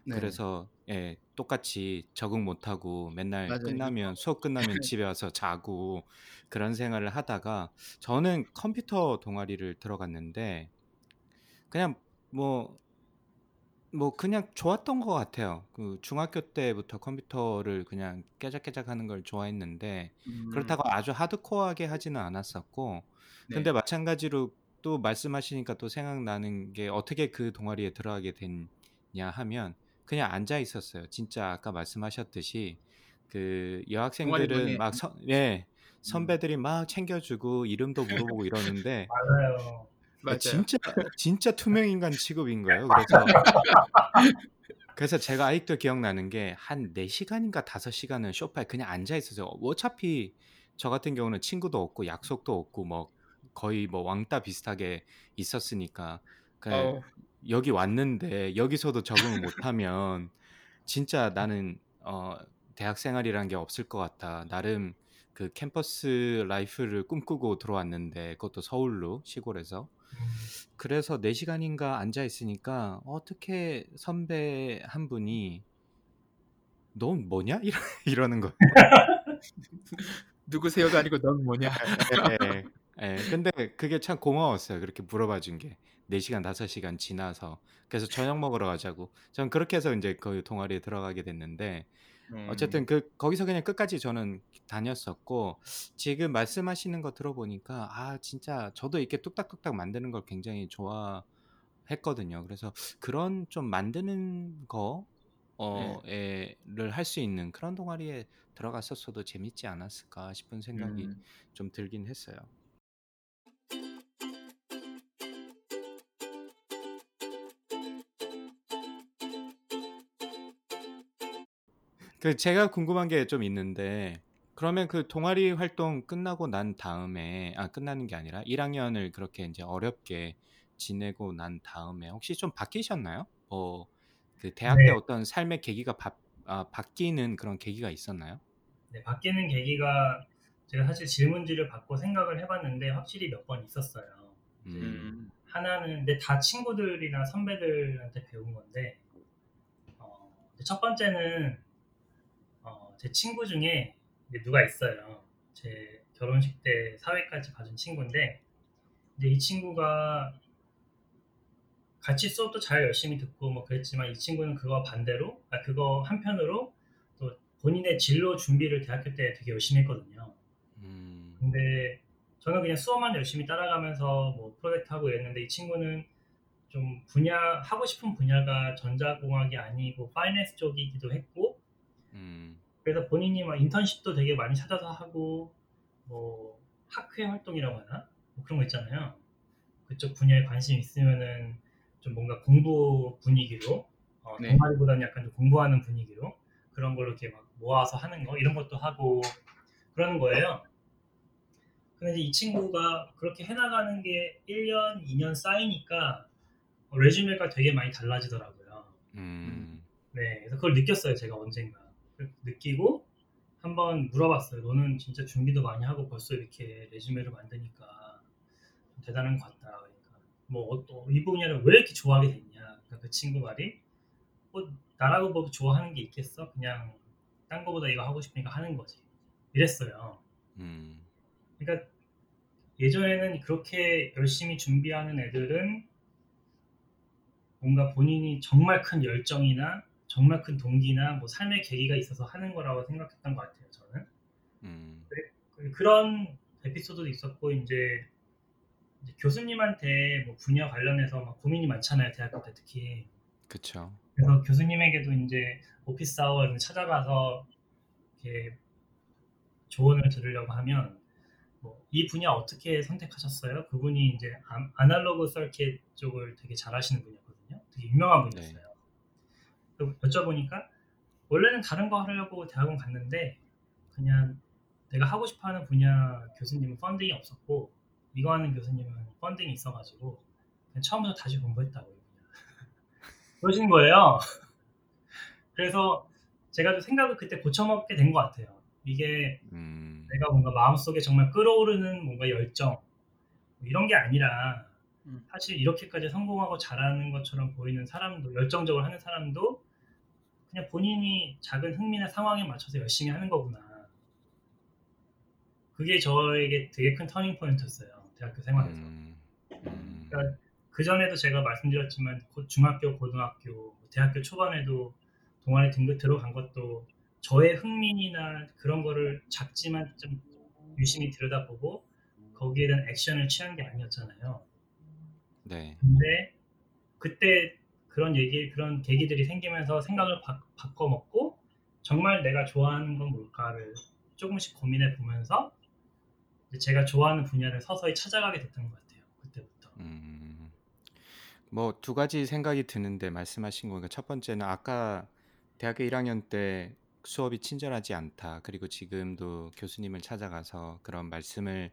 네. 그래서 예, 똑같이 적응 못하고 맨날 맞아요. 끝나면 수업 끝나면 집에 와서 자고 그런 생활을 하다가 저는 컴퓨터 동아리를 들어갔는데 그냥 뭐, 뭐 그냥 좋았던 것 같아요. 그 중학교 때부터 컴퓨터를 그냥 깨작깨작 하는 걸 좋아했는데 음, 그렇다고 아주 하드코어하게 하지는 않았었고 네. 근데 마찬가지로 또 말씀하시니까 또 생각나는 게 어떻게 그 동아리에 들어가게 됐냐 하면 그냥 앉아 있었어요. 진짜 아까 말씀하셨듯이 그 여학생들은 막 선, 예, 선배들이 막 챙겨주고 이름도 물어보고 이러는데 맞아요. 맞아요. 진짜 진짜 투명 인간 취급인 거예요. 그래서 그래서 제가 아직도 기억나는 게 한 4시간인가 5시간은 소파에 그냥 앉아 있었어요. 어차피 저 같은 경우는 친구도 없고 약속도 없고 뭐 거의 뭐 왕따 비슷하게 있었으니까 그 어우, 여기 왔는데 여기서도 적응을 못하면 진짜 나는 어, 대학 생활이란 게 없을 것 같다. 나름 그 캠퍼스 라이프를 꿈꾸고 들어왔는데 그것도 서울로 시골에서 음, 그래서 4시간인가 앉아 있으니까 어떻게 선배 한 분이 넌 뭐냐? 이러, 이러는 거예요. 누구세요가 아니고 넌 뭐냐? 예, 예. 근데 그게 참 고마웠어요. 그렇게 물어봐 준 게. 4 시간, 5 시간 지나서. 그래서 저녁 먹으러 가자고. 전 그렇게 해서 이제 그 동아리에 들어가게 됐는데 음, 어쨌든 그 거기서 그냥 끝까지 저는 다녔었고 지금 말씀하시는 거 들어보니까 아 진짜 저도 이렇게 뚝딱뚝딱 만드는 걸 굉장히 좋아했거든요. 그래서 그런 좀 만드는 거 어를 할 수 있는 그런 동아리에 들어갔었어도 재밌지 않았을까 싶은 생각이 음, 좀 들긴 했어요. 그 제가 궁금한 게 좀 있는데 그러면 그 동아리 활동 끝나고 난 다음에 아 끝나는 게 아니라 1학년을 그렇게 이제 어렵게 지내고 난 다음에 혹시 좀 바뀌셨나요? 뭐 그 대학 네. 때 어떤 삶의 계기가 바, 아, 바뀌는 그런 계기가 있었나요? 네, 바뀌는 계기가 제가 사실 질문지를 받고 생각을 해봤는데 확실히 몇 번 있었어요. 음, 음, 하나는 근데 다 친구들이나 선배들한테 배운 건데 어, 첫 번째는 어, 제 친구 중에 누가 있어요. 제 결혼식 때 사회까지 봐준 친구인데 근데 이 친구가 같이 수업도 잘 열심히 듣고 뭐 그랬지만 이 친구는 그거 반대로 아 그거 한편으로 또 본인의 진로 준비를 대학교 때 되게 열심히 했거든요. 음, 근데 저는 그냥 수업만 열심히 따라가면서 뭐 프로젝트 하고 이랬는데 이 친구는 좀 분야 하고 싶은 분야가 전자공학이 아니고 파이낸스 쪽이기도 했고 음, 그래서 본인이 막 인턴십도 되게 많이 찾아서 하고 뭐 학회 활동이라고 하나 뭐 그런 거 있잖아요. 그쪽 분야에 관심 있으면은 좀 뭔가 공부 분위기로 어, 네. 동아리보다는 약간 좀 공부하는 분위기로 그런 걸로 이렇게 막 모아서 하는 거 이런 것도 하고 그러는 거예요. 근데 이제 이 친구가 그렇게 해나가는 게 1년, 2년 쌓이니까 레주메가 되게 많이 달라지더라고요. 음. 네, 그래서 그걸 느꼈어요, 제가 언젠가. 그- 느끼고 한번 물어봤어요. 너는 진짜 준비도 많이 하고 벌써 이렇게 레주메를 만드니까 대단한 것 같다. 그러니까 뭐 어떤 이 분야를 왜 이렇게 좋아하게 됐냐? 그러니까 그 친구 말이 뭐 나라고 뭐 좋아하는 게 있겠어? 그냥 딴 거보다 이거 하고 싶으니까 하는 거지. 이랬어요. 음. 그러니까 예전에는 그렇게 열심히 준비하는 애들은 뭔가 본인이 정말 큰 열정이나 정말 큰 동기나 뭐 삶의 계기가 있어서 하는 거라고 생각했던 것 같아요. 저는 음. 그- 그런 에피소드도 있었고 이제, 이제 교수님한테 뭐 분야 관련해서 막 고민이 많잖아요. 대학교 때 특히 그쵸. 그래서 교수님에게도 이제 오피스 아워 이런 데 찾아가서 이렇게 조언을 들으려고 하면 뭐 이 분야 어떻게 선택하셨어요? 그분이 이제 아- 아날로그 서킷 쪽을 되게 잘하시는 분이었거든요. 되게 유명한 분이었어요. 그 여쭤보니까 원래는 다른 거 하려고 대학원 갔는데 그냥 내가 하고 싶어하는 분야 교수님은 펀딩이 없었고 이거 하는 교수님은 펀딩이 있어가지고 그냥 처음부터 다시 공부했다고 그냥. 그러시는 거예요. 그래서 제가 좀 생각을 그때 고쳐먹게 된 것 같아요. 이게 음. 내가 뭔가 마음속에 정말 끌어오르는 뭔가 열정 뭐 이런 게 아니라 음. 사실 이렇게까지 성공하고 잘하는 것처럼 보이는 사람도 열정적으로 하는 사람도 그냥 본인이 작은 흥미나 상황에 맞춰서 열심히 하는 거구나. 그게 저에게 되게 큰 터닝 포인트였어요. 대학교 생활에서. 음. 음. 그러니까 그 전에도 제가 말씀드렸지만 고- 중학교, 고등학교, 대학교 초반에도 동아리 등급 들어간 것도 저의 흥미나 그런 거를 작지만 좀 유심히 들여다보고 거기에 대한 액션을 취한 게 아니었잖아요. 네. 근데 그때 그런 얘기, 그런 계기들이 생기면서 생각을 바, 바꿔 먹고 정말 내가 좋아하는 건 뭘까를 조금씩 고민해 보면서 제가 좋아하는 분야를 서서히 찾아가게 됐던 것 같아요. 그때부터. 음. 뭐 두 가지 생각이 드는데 말씀하신 거니까 첫 번째는 아까 대학교 1학년 때 수업이 친절하지 않다. 그리고 지금도 교수님을 찾아가서 그런 말씀을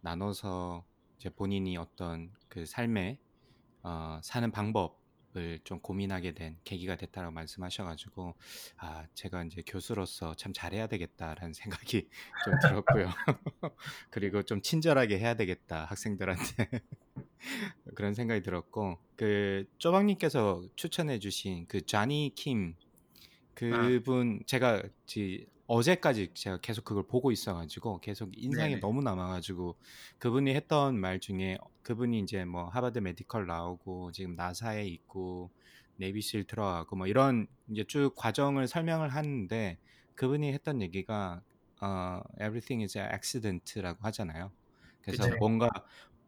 나눠서 이제 본인이 어떤 그 삶에 어, 사는 방법을 좀 고민하게 된 계기가 됐다고 말씀하셔가지고 아 제가 이제 교수로서 참 잘해야 되겠다라는 생각이 좀 들었고요. 그리고 좀 친절하게 해야 되겠다 학생들한테. 그런 생각이 들었고 그 쪼박님께서 추천해주신 그 자니 킴 그분 제가 지, 어제까지 제가 계속 그걸 보고 있어가지고 계속 인상이 네네. 너무 남아가지고 그분이 했던 말 중에 그분이 이제 뭐 하버드 Medical 나오고 지금 나사에 있고 Navy SEAL 들어가고 뭐 이런 이제 쭉 과정을 설명을 하는데 그분이 했던 얘기가 어, everything is an accident라고 하잖아요. 그래서 그쵸. 뭔가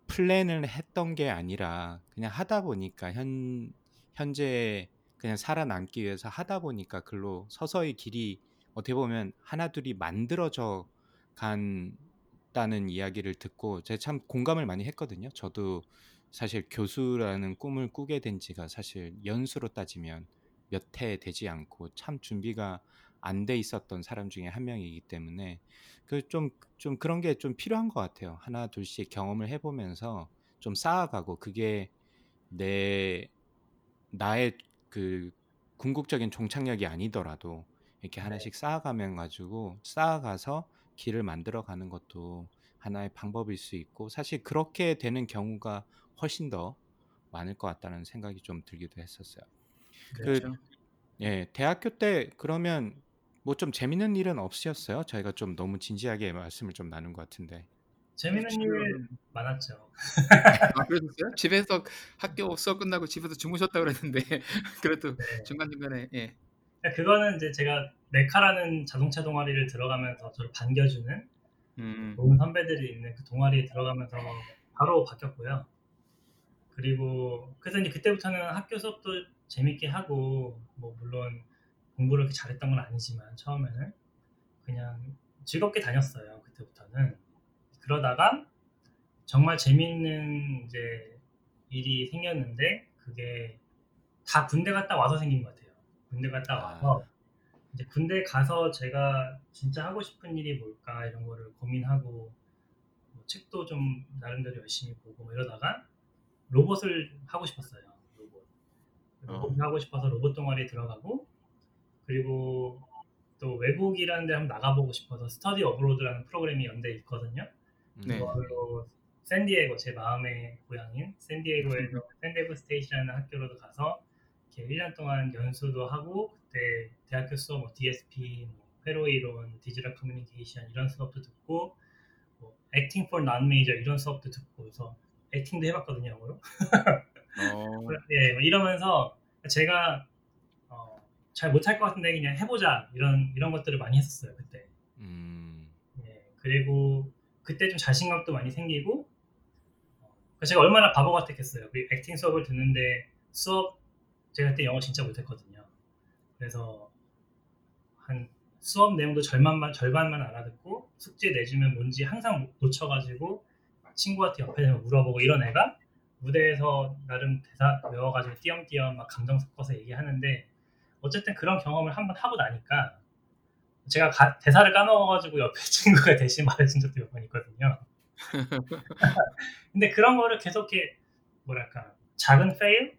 플랜을 했던 게 아니라 그냥 하다 보니까 현 현재 그냥 살아남기 위해서 하다 보니까 글로 서서히 길이 어떻게 보면 하나둘이 만들어져 간다는 이야기를 듣고 제가 참 공감을 많이 했거든요. 저도 사실 교수라는 꿈을 꾸게 된 지가 사실 연수로 따지면 몇 해 되지 않고 참 준비가 안 돼 있었던 사람 중에 한 명이기 때문에 그좀좀 그런 게 좀 필요한 것 같아요. 하나 둘씩 경험을 해보면서 좀 쌓아가고 그게 내 나의 그 궁극적인 종착역이 아니더라도 이렇게 하나씩 쌓아가면 가지고 쌓아가서 길을 만들어 가는 것도 하나의 방법일 수 있고 사실 그렇게 되는 경우가 훨씬 더 많을 것 같다는 생각이 좀 들기도 했었어요. 그 그렇죠. 예, 대학교 때 그러면 뭐 좀 재밌는 일은 없으셨어요? 저희가 좀 너무 진지하게 말씀을 좀 나눈 것 같은데. 재밌는 일 지금- 많았죠. 아, 그러셨어요? 집에서 학교 수업 끝나고 집에서 주무셨다 그랬는데 그래도 네. 중간 중간에 예. 그러니까 그거는 이제 제가 메카라는 자동차 동아리를 들어가면서 저를 반겨주는 음. 좋은 선배들이 있는 그 동아리에 들어가면서 바로 바뀌었고요. 그리고 그래서 이제 그때부터는 학교 수업도 재밌게 하고 뭐 물론 공부를 그렇게 잘했던 건 아니지만 처음에는 그냥 즐겁게 다녔어요. 그때부터는 그러다가 정말 재밌는 이제 일이 생겼는데 그게 다 군대 갔다 와서 생긴 것 같아요. 군대 갔다 아. 와서 이제 군대 가서 제가 진짜 하고 싶은 일이 뭘까 이런 거를 고민하고 뭐 책도 좀 나름대로 열심히 보고 뭐 이러다가 로봇을 하고 싶었어요. 로봇. 로봇을 하고 싶어서 로봇 동아리에 들어가고 그리고 또 외국이라는 데 한번 나가보고 싶어서 study abroad라는 프로그램이 연대에 있거든요. 네. 그걸로 샌디에고 제 마음의 고향인 샌디에고에서 샌디에고 State이라는 학교로도 가서 이렇게 1년 동안 연수도 하고 그때 대학교 수업 뭐 DSP, 뭐 회로 이론, digital communication 이런 수업도 듣고 뭐 acting for non major 이런 수업도 듣고 그래서 acting도 해봤거든요 영어로. 어, 예, 뭐 이러면서 제가 어, 잘 못할 것 같은데 그냥 해보자 이런 이런 것들을 많이 했었어요 그때. 음. 예, 그리고 그때 좀 자신감도 많이 생기고 어, 제가 얼마나 바보 같았겠어요. 그 액팅 수업을 듣는데 수업 제가 그때 영어 진짜 못했거든요. 그래서 한 수업 내용도 절반만 절반만 알아듣고 숙제 내주면 뭔지 항상 놓쳐가지고 친구한테 옆에 대서 물어보고 이런 애가 무대에서 나름 대사 외워가지고 띄엄띄엄 막 감정 섞어서 얘기하는데 어쨌든 그런 경험을 한번 하고 나니까 제가 가- 대사를 까먹어가지고 옆에 친구가 대신 말해준 적도 몇 번 있거든요. 근데 그런 거를 계속 이렇게 뭐랄까 작은 페일,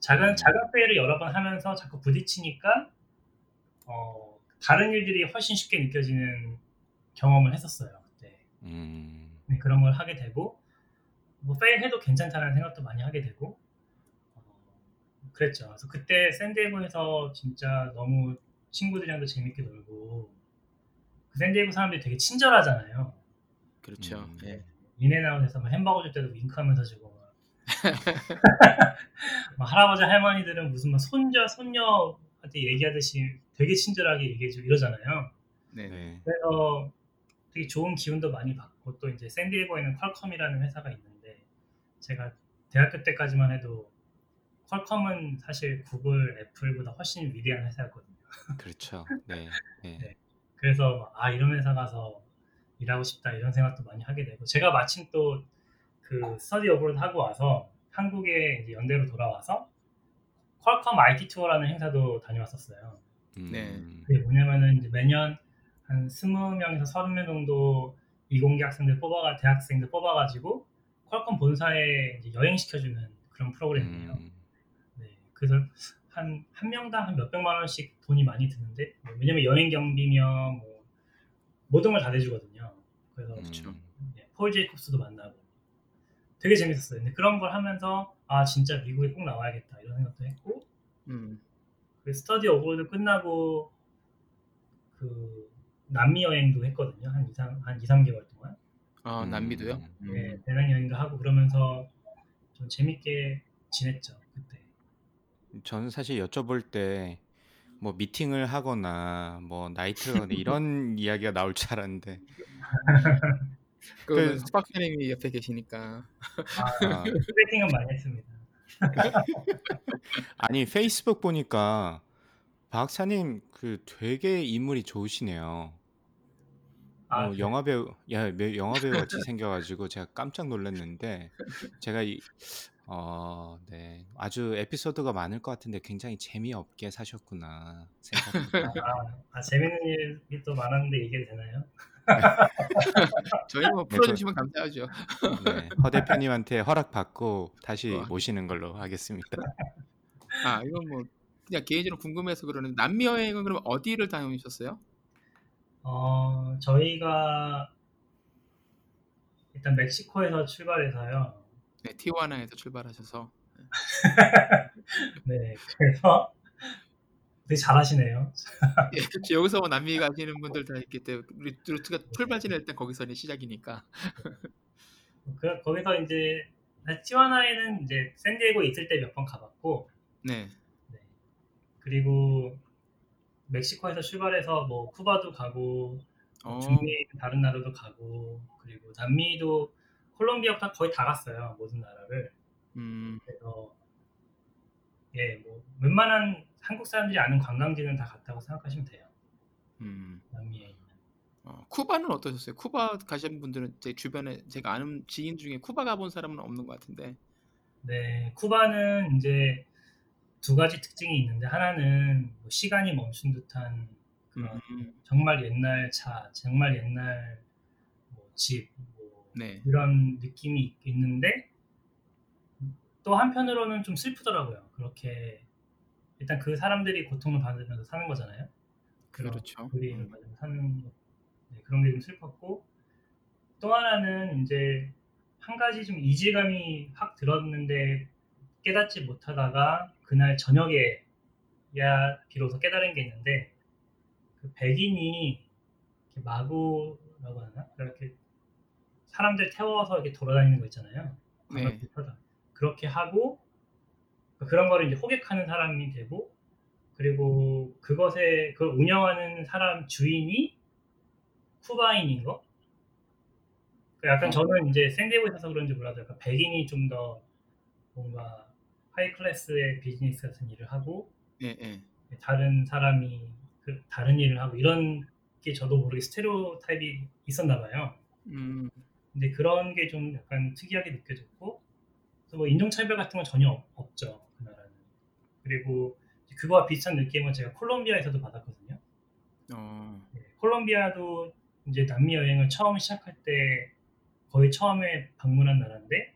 작은 음. 작은 페일을 여러 번 하면서 자꾸 부딪히니까 어, 다른 일들이 훨씬 쉽게 느껴지는 경험을 했었어요. 그때 음. 네, 그런 걸 하게 되고 뭐 페일해도 괜찮다는 생각도 많이 하게 되고 어, 그랬죠. 그래서 그때 샌디에고에서 진짜 너무 친구들이랑도 재밌게 놀고 그 샌디에고 사람들이 되게 친절하잖아요. 그렇죠. 음. 예. 인앤아웃에서 뭐 햄버거 줄 때도 윙크하면서 주고 할아버지 할머니들은 무슨 막 손자 손녀한테 얘기하듯이 되게 친절하게 얘기해주고 이러잖아요. 네. 네. 그래서 되게 좋은 기운도 많이 받고 또 이제 샌디에고에 는 퀄컴이라는 회사가 있는데 제가 대학교 때까지만 해도 퀄컴은 사실 구글, 애플보다 훨씬 위대한 회사였거든요. 그렇죠. 네. 네. 네. 그래서 막, 아 이런 회사 가서 일하고 싶다 이런 생각도 많이 하게 되고 제가 마침 또 그 study abroad 하고 와서 한국에 이제 연대로 돌아와서 퀄컴 IT 투어라는 행사도 다녀왔었어요. 음. 네. 그게 뭐냐면은 이제 매년 한 20명에서 30명 정도 이공계 학생들 뽑아가 대학생들 뽑아가지고 퀄컴 본사에 이제 여행 시켜주는 그런 프로그램이에요. 음. 네, 그래서 한, 한 명당 한 몇백만 원씩 돈이 많이 드는데, 뭐 왜냐면 여행 경비며 뭐, 모든 걸 다 내주거든요. 그래서. 음. 네, 폴 제이콥스도 만나고 되게 재밌었어요. 근데 그런 걸 하면서, 아, 진짜 미국에 꼭 나와야겠다, 이런 생각도 했고, 음. 그 스터디 어보드 끝나고, 그, 남미 여행도 했거든요. 한 2, 3, 한 2, 3개월 동안. 아, 음. 남미도요? 음. 네, 배낭 여행도 하고 그러면서 좀 재밌게 지냈죠, 그때. 저는 사실 여쭤볼 때 뭐 미팅을 하거나 뭐 나이트를 이런 이야기가 나올 줄 알았는데 그 그- 스파크님이 옆에 계시니까. 아, 소개팅은 많이 했습니다. 아니 페이스북 보니까 박사님 그 되게 인물이 좋으시네요. 아, 어, 네. 영화 배우, 야, 매- 영화 배우 같이 생겨가지고 제가 깜짝 놀랐는데 제가 이, 어, 네, 아주 에피소드가 많을 것 같은데 굉장히 재미없게 사셨구나 생각합니다. 아, 아, 재밌는 일이 또 많았는데 얘기해도 되나요? 저희 뭐 네, 풀어주시면 감사하죠. 네, 허 대표님한테 허락 받고 다시 어. 모시는 걸로 하겠습니다. 아, 이건 뭐 그냥 개인적으로 궁금해서 그러는데 남미 여행은 그럼 어디를 다녀오셨어요? 어, 저희가 일단 멕시코에서 출발해서요. 네, 티와나에서 출발하셔서. 네, 그래서 되게 잘하시네요. 예. 여기서 뭐 남미 가시는 분들 다 있기 때문에 우리 루트가 출발지는 일단 거기서 시작이니까. 그, 거기서 이제 티와나에는 이제 샌디에고에 있을 때 몇 번 가봤고, 네. 네. 그리고 멕시코에서 출발해서 뭐 쿠바도 가고 어, 중미 다른 나라도 가고 그리고 남미도 콜롬비아부터 거의 다 갔어요 모든 나라를 음, 그래서 예뭐 웬만한 한국 사람들이 아는 관광지는 다 갔다고 생각하시면 돼요 음. 남미에 있는 어, 쿠바는 어떠셨어요? 쿠바 가신 분들은 제 주변에 제가 아는 지인 중에 쿠바 가본 사람은 없는 것 같은데. 네 쿠바는 이제 두 가지 특징이 있는데 하나는 뭐 시간이 멈춘 듯한 그런 음, 정말 옛날 차, 정말 옛날 뭐 집, 뭐 네. 이런 느낌이 있는데 또 한편으로는 좀 슬프더라고요. 그렇게 일단 그 사람들이 고통을 받으면서 사는 거잖아요. 그런 그렇죠. 그림을 음. 받으면서 사는 거. 네, 그런 게 좀 슬펐고 또 하나는 이제 한 가지 좀 이질감이 확 들었는데 깨닫지 못하다가 그날 저녁에 야 비로소 깨달은 게 있는데 그 백인이 이렇게 마부라고 하나 그렇게 사람들 태워서 이렇게 돌아다니는 거 있잖아요. 네. 그렇게 하고 그런 거를 이제 호객하는 사람이 되고 그리고 그것에 그걸 운영하는 사람 주인이 쿠바인인 거. 그 약간 어. 저는 이제 샌디에고에 있어서 그런지 몰라도 약간 백인이 좀 더 뭔가 high class의 비즈니스 같은 일을 하고 예, 예. 다른 사람이 그 다른 일을 하고 이런 게 저도 모르게 스테레오 타입이 있었나 봐요. 음, 근데 그런 게 좀 약간 특이하게 느껴졌고 뭐 인종차별 같은 건 전혀 없- 없죠 그 그리고 그거와 비슷한 느낌은 제가 콜롬비아에서도 받았거든요. 어, 네, 콜롬비아도 이제 남미 여행을 처음 시작할 때 거의 처음에 방문한 나라인데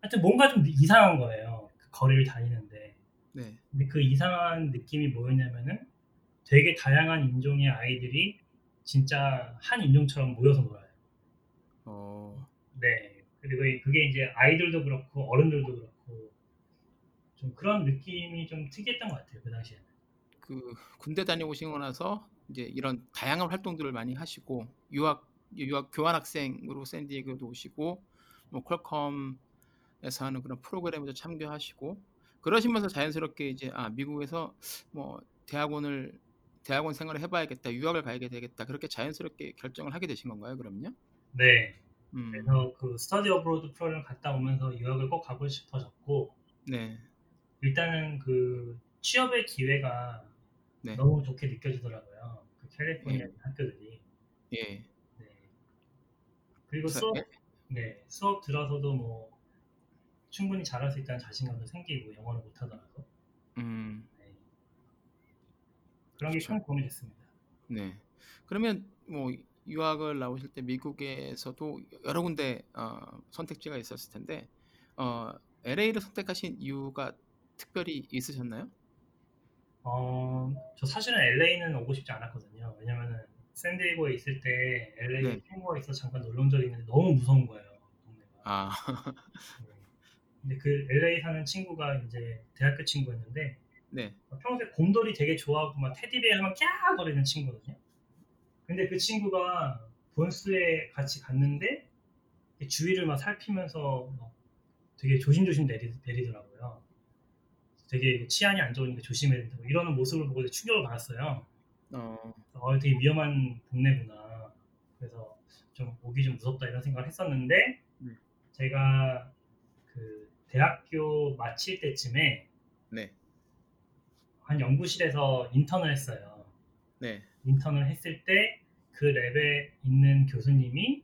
하여튼 뭔가 좀 이상한 거예요. 그 거리를 다니는데. 네. 근데 그 이상한 느낌이 뭐였냐면은 되게 다양한 인종의 아이들이 진짜 한 인종처럼 모여서 놀아요. 어, 네. 그리고 이- 그게 이제 아이들도 그렇고 어른들도 그렇고 좀 그런 느낌이 좀 특이했던 것 같아요 그 당시에는. 그 군대 다녀오시고 나서 이제 이런 다양한 활동들을 많이 하시고 유학 유학 교환 학생으로 샌디에고도 오시고 뭐 퀄컴에서 하는 그런 프로그램에도 참여하시고 그러시면서 자연스럽게 이제 아 미국에서 뭐 대학원을 대학원 생활을 해봐야겠다 유학을 가야 되겠다 그렇게 자연스럽게 결정을 하게 되신 건가요 그럼요? 네. 음, 그래서 그 스터디 어브로드 프로그램 갔다 오면서 유학을 꼭 가고 싶어졌고 네, 일단은 그 취업의 기회가 네. 너무 좋게 느껴지더라고요. 그 캘리포니아 학교들이. 예. 네. 그리고 수업 예, 네 수업 들어서도 뭐 충분히 잘할 수 있다는 자신감도 생기고 영어를 못하더라도 음, 네. 그런 게. 큰 도움이 됐습니다. 네. 그러면 뭐 유학을 나오실 때 미국에서도 여러 군데 어, 선택지가 있었을 텐데 어, LA를 선택하신 이유가 특별히 있으셨나요? 어, 저 사실은 LA는 오고 싶지 않았거든요. 왜냐면은 샌디에고에 있을 때 LA 네. 친구가 있어 서 잠깐 놀러 온 적이 있는데 너무 무서운 거예요. 동네가. 아, 네. 근데 그 LA 사는 친구가 이제 대학교 친구였는데 네. 평소에 곰돌이 되게 좋아하고 막 테디베어 하면 꺄 거리는 친구거든요. 근데 그 친구가 본스에 같이 갔는데 주위를 막 살피면서 막 되게 조심조심 내리, 내리더라고요. 되게 치안이 안 좋으니까 조심해야 된다고 이러는 모습을 보고 충격을 받았어요. 어, 어, 되게 위험한 동네구나. 그래서 좀 오기 좀 무섭다 이런 생각을 했었는데 음. 제가 그 대학교 마칠 때쯤에 네. 한 연구실에서 인턴을 했어요. 네. 인턴을 했을 때 그 랩에 있는 교수님이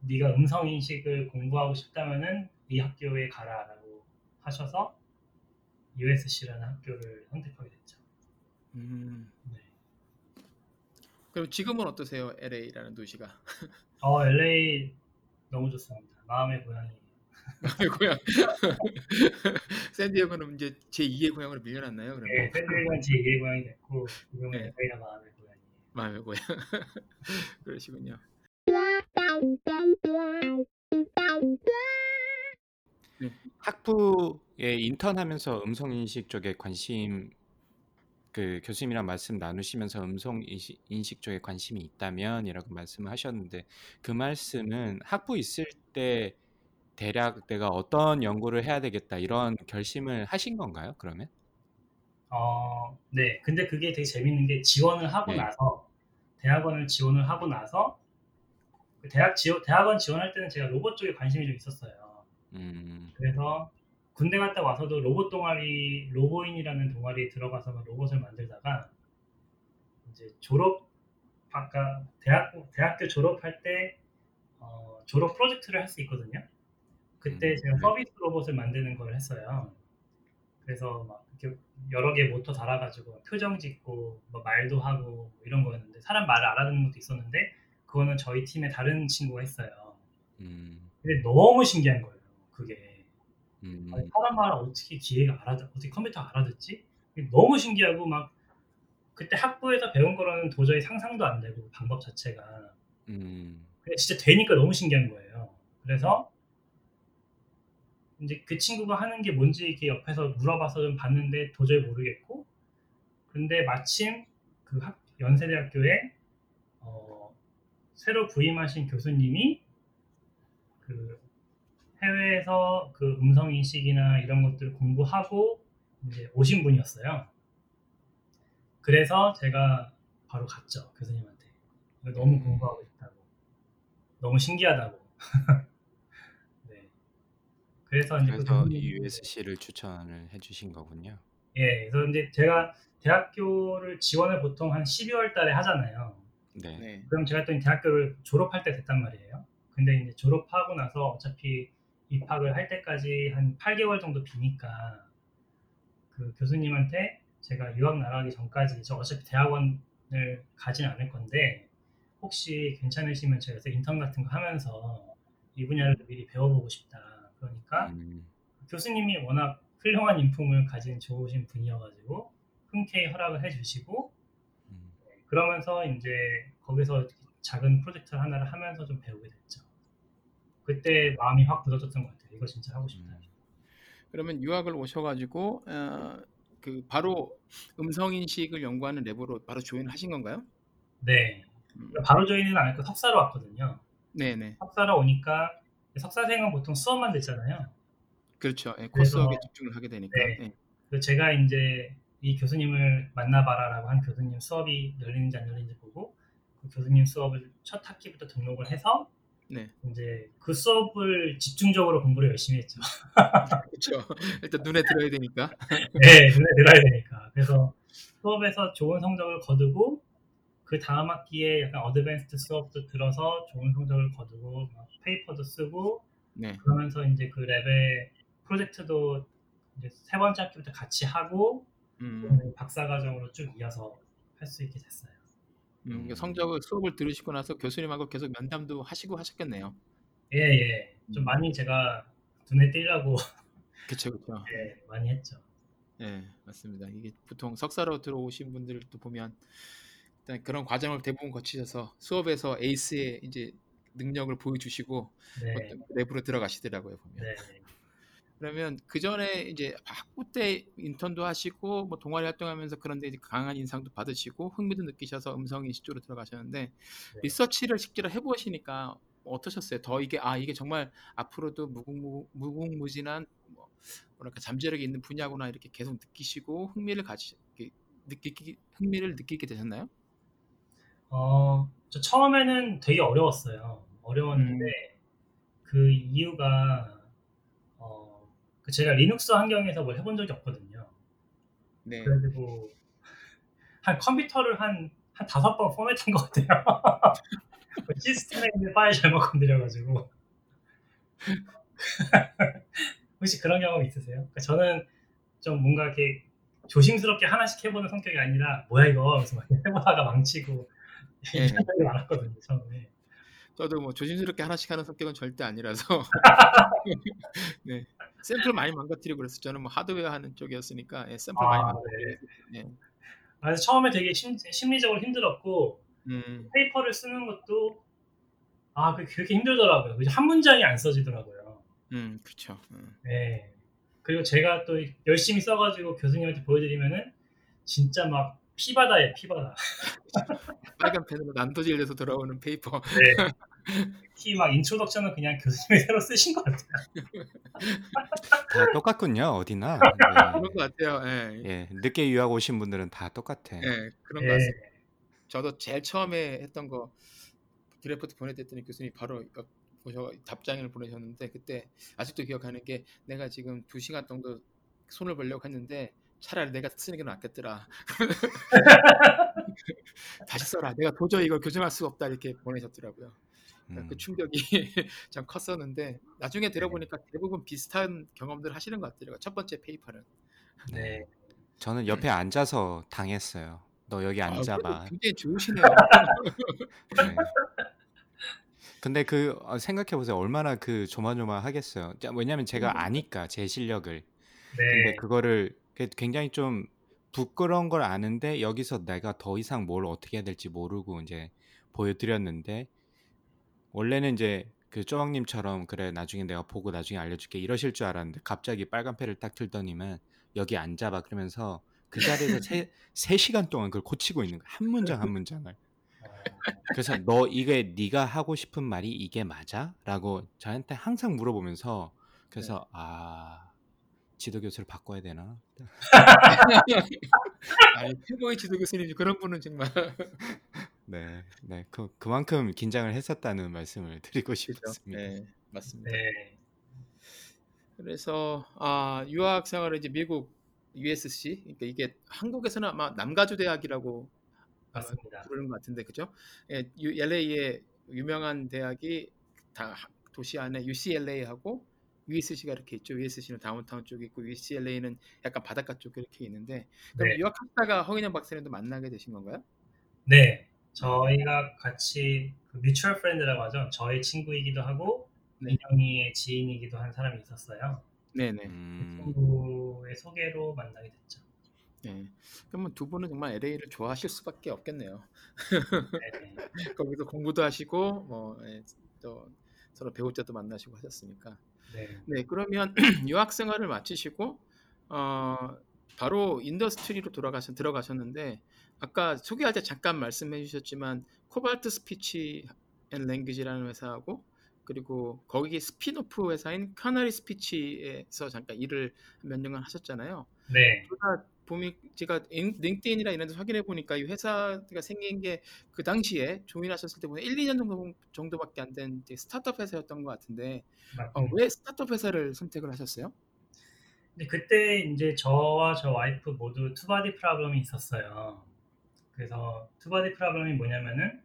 네가 음성 인식을 공부하고 싶다면은 이 학교에 가라라고 하셔서 USC라는 학교를 선택하게 됐죠. 음. 네. 그럼 지금은 어떠세요? LA라는 도시가? 어, LA 너무 좋습니다. 마음의 고향이. 마음의 고향. 샌디에고는 이제 제 2의 고향으로 밀려났나요? 그러면 네, 샌디에고는 제 2의 고향이 됐고 지금은 네. LA가 마음의 고향이에요. 마음의 고향. 그러시군요. 학부에 인턴하면서 음성 인식 쪽에 관심 그 교수님이랑 말씀 나누시면서 음성 인식, 인식 쪽에 관심이 있다면이라고 말씀을 하셨는데 그 말씀은 학부 있을 때 대략 내가 어떤 연구를 해야 되겠다 이런 결심을 하신 건가요? 그러면? 어, 네. 근데 그게 되게 재밌는 게 지원을 하고 네. 나서 대학원을 지원을 하고 나서 그 대학 지원 대학원 지원할 때는 제가 로봇 쪽에 관심이 좀 있었어요. 음, 그래서 군대 갔다 와서도 로봇 동아리 로보인이라는 동아리에 들어가서 막 로봇을 만들다가 이제 졸업 아까 대학 대학교 졸업할 때 어, 졸업 프로젝트를 할 수 있거든요. 그때 음, 제가 네. 서비스 로봇을 만드는 걸 했어요. 그래서 막 이렇게 여러 개 모터 달아가지고 표정 짓고 뭐 말도 하고 뭐 이런 거였는데 사람 말을 알아듣는 것도 있었는데 그거는 저희 팀의 다른 친구가 했어요. 음, 근데 너무 신기한 거예요. 그게 음, 아니, 사람 말을 어떻게 기계가 알아듣, 어떻게 컴퓨터가 알아듣지? 너무 신기하고 막 그때 학부에서 배운 거로는 도저히 상상도 안 되고 방법 자체가 음, 근데 진짜 되니까 너무 신기한 거예요. 그래서 이제 그 친구가 하는 게 뭔지 이렇게 옆에서 물어봐서 좀 봤는데 도저히 모르겠고 근데 마침 그 학, 연세대학교에 어, 새로 부임하신 교수님이 그 해외에서 그 음성 인식이나 이런 것들 공부하고 이제 오신 분이었어요. 그래서 제가 바로 갔죠 교수님한테. 너무 음. 공부하고 싶다고. 너무 신기하다고. 네. 그래서 이제 그 그래서 이 USC를 추천을 해주신 거군요. 예, 그래서 이제 제가 대학교를 지원을 보통 한 12월 달에 하잖아요. 네. 네. 그럼 제가 또 대학교를 졸업할 때 됐단 말이에요. 근데 이제 졸업하고 나서 어차피 입학을 할 때까지 한 8개월 정도 비니까 그 교수님한테 제가 유학 나가기 전까지 저 어차피 대학원을 가진 않을 건데 혹시 괜찮으시면 제가 인턴 같은 거 하면서 이 분야를 미리 배워보고 싶다. 그러니까 음, 교수님이 워낙 훌륭한 인품을 가진 좋으신 분이어가지고 흔쾌히 허락을 해주시고 음, 그러면서 이제 거기서 작은 프로젝트 하나를 하면서 좀 배우게 됐죠. 그때 마음이 확 굳어졌던 것 같아요. 이거 진짜 하고 싶다. 음. 그러면 유학을 오셔가지고 어, 그 바로 음성 인식을 연구하는 랩으로 바로 조인을 하신 건가요? 네. 음, 바로 저희는 안 했고 석사로 왔거든요. 네네. 석사로 오니까 석사생은 보통 수업만 듣잖아요. 그렇죠. 예, 코스웍에 집중을 하게 되니까. 네. 예. 제가 이제 이 교수님을 만나봐라라고 한 교수님 수업이 열리는지 안 열리는지 보고 그 교수님 수업을 첫 학기부터 등록을 해서 네. 이제 그 수업을 집중적으로 공부를 열심히 했죠. 그렇죠. 일단 눈에 들어야 되니까. 네, 눈에 들어야 되니까. 그래서 수업에서 좋은 성적을 거두고 그 다음 학기에 약간 advanced 수업도 들어서 좋은 성적을 거두고 막 paper도 쓰고 네. 그러면서 이제 그 lab의 프로젝트도 이제 세 번째 학기부터 같이 하고 음, 박사 과정으로 쭉 이어서 할 수 있게 됐어요. 음, 그 성적을 수업을 들으시고 나서 교수님하고 계속 면담도 하시고 하셨겠네요. 예, 예. 좀 음. 많이 제가 눈에 띄려고 그렇죠, 그렇죠. 예, 많이 했죠. 예, 맞습니다. 이게 보통 석사로 들어오신 분들도 보면 일단 그런 과정을 대부분 거치셔서 수업에서 에이스의 이제 능력을 보여주시고 네, 랩으로 들어가시더라고요 보면. 네, 그러면 그 전에 이제 학부 때 인턴도 하시고 뭐 동아리 활동하면서 그런데 이제 강한 인상도 받으시고 흥미도 느끼셔서 음성 인식 쪽으로 들어가셨는데 네. 리서치를 실제로 해보시니까 어떠셨어요? 더 이게 아 이게 정말 앞으로도 무궁무, 무궁무진한 뭐 뭐랄까 잠재력이 있는 분야구나 이렇게 계속 느끼시고 흥미를 가지 느끼기 흥미를 느끼게 되셨나요? 어, 저 처음에는 되게 어려웠어요. 어려웠는데 음. 그 이유가 제가 리눅스 환경에서 뭘 해본 적이 없거든요. 네. 그래가지고 한 컴퓨터를 한, 한 다섯 번 포맷한 것 같아요. 그 시스템에 있는 파일 잘못 건드려가지고. 혹시 그런 경험 있으세요? 그러니까 저는 좀 뭔가 이렇게 조심스럽게 하나씩 해보는 성격이 아니라 뭐야 이거 그래서 막 해보다가 망치고 예. 이런 적이 많았거든요 처음에. 저도 뭐 조심스럽게 하나씩 하는 성격은 절대 아니라서 네 샘플 많이 망가뜨리고 그래서 저는 뭐 하드웨어 하는 쪽이었으니까 예, 샘플 많이 아, 망가뜨리고 네. 그래서 처음에 되게 심, 심리적으로 힘들었고 음, paper를 쓰는 것도 아 그- 그렇게 힘들더라고요. 한 문장이 안 써지더라고요. 음, 그렇죠. 음. 네. 그리고 제가 또 열심히 써가지고 교수님한테 보여드리면은 진짜 막 피바다예요, 피바다. 빨간 펜으로 난도질돼서 돌아오는 paper. 네. 특히 막 introduction은 그냥 교수님이 새로 쓰신 것 같아요. 다 똑같군요. 어디나. 그런 것 같아요. 예, 네. 예, 늦게 유학 오신 분들은 다 똑같아. 예, 그런 것 예. 같습니다. 저도 제일 처음에 했던 거 드래프트 보내드렸더니 교수님이 바로 이거 보셔 답장을 보내셨는데 그때 아직도 기억하는 게 내가 지금 두 시간 정도 손을 벌려고 했는데 차라리 내가 쓰는 게 낫겠더라. 다시 써라. 내가 도저히 이걸 교정할 수가 없다 이렇게 보내셨더라고요. 음, 그 충격이 참 컸었는데 나중에 들어보니까 대부분 비슷한 경험들 하시는 것 같더라고요. 첫 번째 페이퍼는 네. 저는 옆에 앉아서 당했어요. 너 여기 아, 앉아봐. 굉장히 좋으시네요. 네. 근데 그 어, 생각해 보세요. 얼마나 그 조마조마하겠어요. 자, 왜냐면 제가 아니까 제 실력을. 근데 네. 그거를 그 굉장히 좀 부끄러운 걸 아는데 여기서 내가 더 이상 뭘 어떻게 해야 될지 모르고 이제 보여드렸는데 원래는 이제 그 쪼왕님처럼 그래 나중에 내가 보고 나중에 알려줄게 이러실 줄 알았는데 갑자기 빨간 패를 딱 들더니만 여기 앉아봐 그러면서 그 자리에서 세, 세 시간 동안 그걸 고치고 있는 거야 한 문장 한 문장을 어, 그래서 너 이게 네가 하고 싶은 말이 이게 맞아? 라고 저한테 항상 물어보면서 그래서 아 지도 교수를 바꿔야 되나? 아니, 최고의 지도 교수님 그런 분은 정말 네, 네, 그 그만큼 긴장을 했었다는 말씀을 드리고 그죠? 싶었습니다. 네, 맞습니다. 네. 그래서 아 유학 생활을 이제 미국 USC 그러니까 이게 한국에서는 아마 남가주 대학이라고 맞습니다. 부르는 것 같은데 그죠? 예, LA의 유명한 대학이 다 하- 도시 안에 UCLA하고 USC가 이렇게 있죠. USC는 다운타운 쪽에 있고 UCLA는 약간 바닷가 쪽에 이렇게 있는데 그럼 네. 유학하다가 허인영 박사님도 만나게 되신 건가요? 네. 저희가 같이 그 mutual friend라고 하죠. 저희 친구이기도 하고 네. 인영이의 지인이기도 한 사람이 있었어요. 네네. 그 음, 친구의 소개로 만나게 됐죠. 네. 그러면 두 분은 정말 LA를 좋아하실 수밖에 없겠네요. 네. 거기서 공부도 하시고 뭐 예, 또 서로 배우자도 만나시고 하셨으니까. 네. 네, 그러면 유학 생활을 마치시고 어, 바로 industry로 돌아가셔 들어가셨는데 아까 소개할 때 잠깐 말씀해 주셨지만 Cobalt Speech and Language라는 회사하고 그리고 거기 스피노프 회사인 Canary Speech에서 잠깐 일을 몇 년간 하셨잖아요. 네. 제가 보면 제가 인- LinkedIn이나 이런 데서 확인해 보니까 이 회사가 생긴 게 그 당시에 join하셨을 때 보면 1, 2년 정도 정도밖에 안 된 스타트업 회사였던 것 같은데 어. 왜 스타트업 회사를 선택을 하셨어요? 근데 그때 이제 저와 저 와이프 모두 two-body problem이 있었어요. 그래서 two-body problem이 뭐냐면은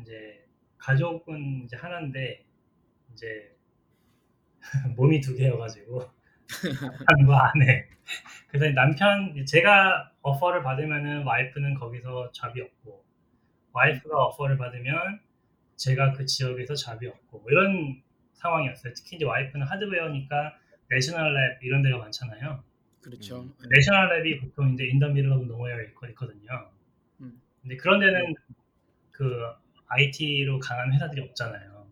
이제 가족은 이제 하나인데 이제 몸이 두 개여가지고 남편과 아내. 그래서 남편 제가 offer를 받으면은 와이프는 거기서 job이 없고 와이프가 offer를 받으면 제가 그 지역에서 job이 없고 뭐 이런 상황이었어요. 특히 이제 와이프는 하드웨어니까 national lab 이런 데가 많잖아요. 그렇죠. 음. 네. national lab이 보통 이제 in the middle of nowhere에 있거든요. 음. 근데 그런 데는 그 IT로 강한 회사들이 없잖아요.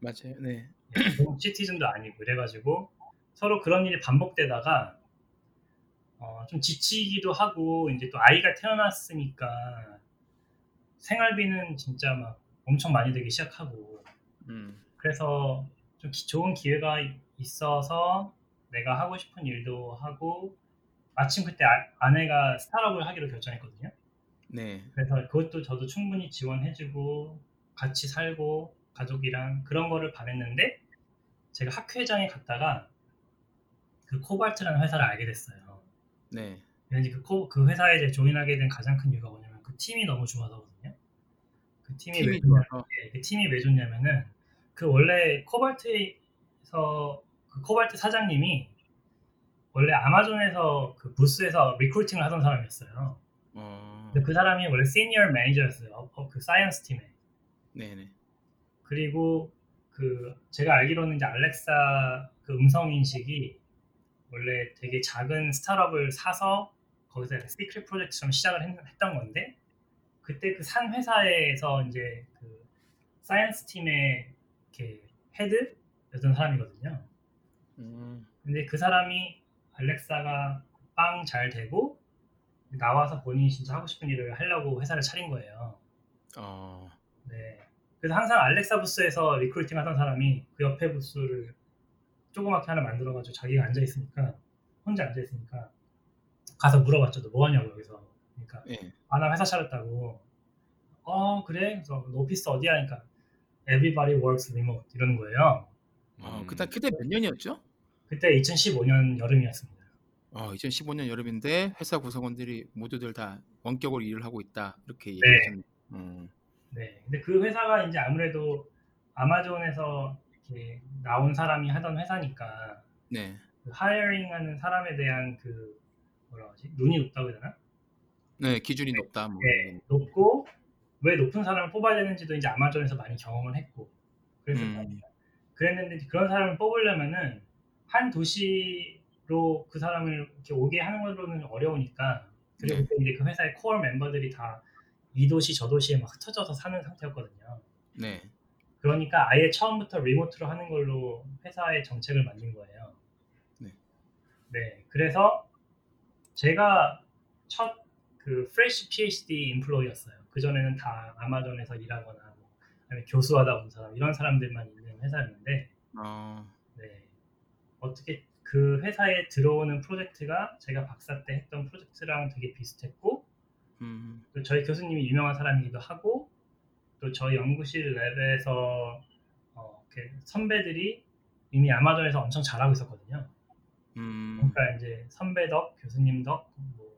맞아요. 네. 동 citizen도 아니고 이래가지고 서로 그런 일이 반복되다가 어, 좀 지치기도 하고 이제 또 아이가 태어났으니까 생활비는 진짜 막 엄청 많이 들기 시작하고 음. 그래서 좀 기- 좋은 기회가 이- 있어서 내가 하고 싶은 일도 하고 마침 그때 아, 아내가 스타트업을 하기로 결정했거든요. 네. 그래서 그것도 저도 충분히 지원해주고 같이 살고 가족이랑 그런 거를 바랬는데 제가 학회장에 갔다가 그 코발트라는 회사를 알게 됐어요. 네. 왠지 그, 코- 그 회사에 이제 join하게 된 가장 큰 이유가 뭐냐면 그 팀이 너무 좋아서거든요. 그 팀이, 왜 팀이 좋냐, 좋아서. 그 팀이 왜 좋냐면은 그 원래 코발트에서 그 코발트 사장님이 원래 아마존에서 그 부스에서 recruiting을 하던 사람이었어요. 어. 근데 그 사람이 원래 senior manager였어요. 어, 어, 그 science 팀에. 네네. 그리고 그 제가 알기로는 이제 알렉사 그 음성 인식이 원래 되게 작은 스타트업을 사서 거기서 secret 프로젝트처럼 시작을 했, 던 건데 그때 그 산 회사에서 이제 그 science 팀의 이렇게 head였던 사람이거든요. 음. 근데 그 사람이 알렉사가 빵 잘 되고 나와서 본인이 진짜 하고 싶은 일을 하려고 회사를 차린 거예요. 어. 네. 그래서 항상 알렉사 부스에서 recruiting 하던 사람이 그 옆에 부스를 조그맣게 하나 만들어가지고 자기가 앉아 있으니까 혼자 앉아 있으니까 가서 물어봤죠. 너 뭐 하냐고 여기서. 그러니까 예. 아나 회사 차렸다고. 어 그래? 그래서 너 오피스 어디야? 그러니까 everybody works remote 이러는 거예요. 어, 음, 그때 그때 몇 년이었죠? 그때 2015년 여름이었습니다. 어, 2015년 여름인데 회사 구성원들이 모두들 다 원격으로 일을 하고 있다. 이렇게 네. 얘기하셨네요. 음. 네. 근데 그 회사가 이제 아무래도 아마존에서 이렇게 나온 사람이 하던 회사니까 네. 그 하이어링하는 사람에 대한 그 뭐라 하지? 눈이 높다고 해야 되나? 네, 기준이 높다. 뭐. 네, 높고 왜 높은 사람을 뽑아야 되는지도 이제 아마존에서 많이 경험을 했고 그랬을 음. 그랬는데 그런 사람을 뽑으려면은 한 도시 로 그 사람을 이렇게 오게 하는 걸로는 어려우니까 그리고 네. 이제 그 회사의 코어 멤버들이 다 이 도시 저 도시에 막 흩어져서 사는 상태였거든요. 네. 그러니까 아예 처음부터 리모트로 하는 걸로 회사의 정책을 만든 거예요. 네. 네, 그래서 제가 첫 그 프레시 PhD 인플로이였어요. 그 전에는 다 아마존에서 일하거나 뭐 아니면 교수하다 온 사람 이런 사람들만 있는 회사였는데, 어, 네, 어떻게 그 회사에 들어오는 프로젝트가 제가 박사 때 했던 프로젝트랑 되게 비슷했고, 음, 또 저희 교수님이 유명한 사람이기도 하고 또 저희 연구실 랩에서 어, 선배들이 이미 아마존에서 엄청 잘하고 있었거든요. 음, 그러니까 이제 선배 덕, 교수님 덕, 뭐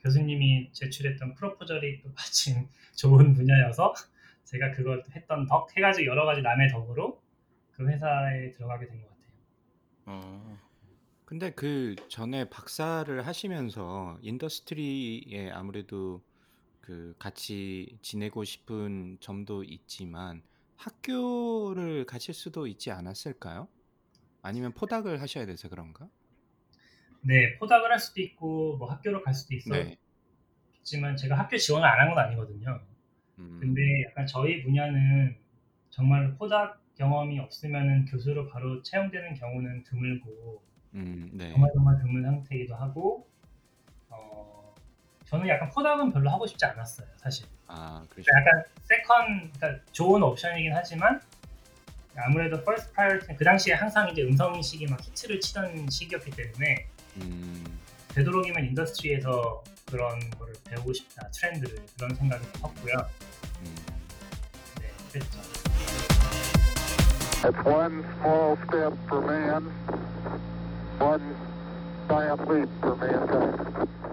교수님이 제출했던 프로포절이 또 마침 좋은 분야여서 제가 그걸 했던 덕 해가지고 여러 가지 남의 덕으로 그 회사에 들어가게 된 것 같아요. 어, 근데 그 전에 박사를 하시면서 industry에 아무래도 그 같이 지내고 싶은 점도 있지만 학교를 가실 수도 있지 않았을까요? 아니면 postdoc을 하셔야 돼서 그런가? 네, postdoc을 할 수도 있고 뭐 학교로 갈 수도 네. 있었지만 제가 학교 지원을 안 한 건 아니거든요. 음, 근데 약간 저희 분야는 정말 postdoc 경험이 없으면은 교수로 바로 채용되는 경우는 드물고 음, 네. 정말 정말 드문 상태이기도 하고 어, 저는 약간 postdoc은 별로 하고 싶지 않았어요 사실 아. 그러니까 약간 second 그러니까 좋은 옵션이긴 하지만 아무래도 first priority는 그 당시에 항상 이제 음성 인식이 막 히트를 치던 시기였기 때문에 음, 되도록이면 industry에서 그런 거를 배우고 싶다 트렌드를 그런 생각이 컸고요 음. 네 그랬죠 It's one small step for man, One triumph lead for mankind.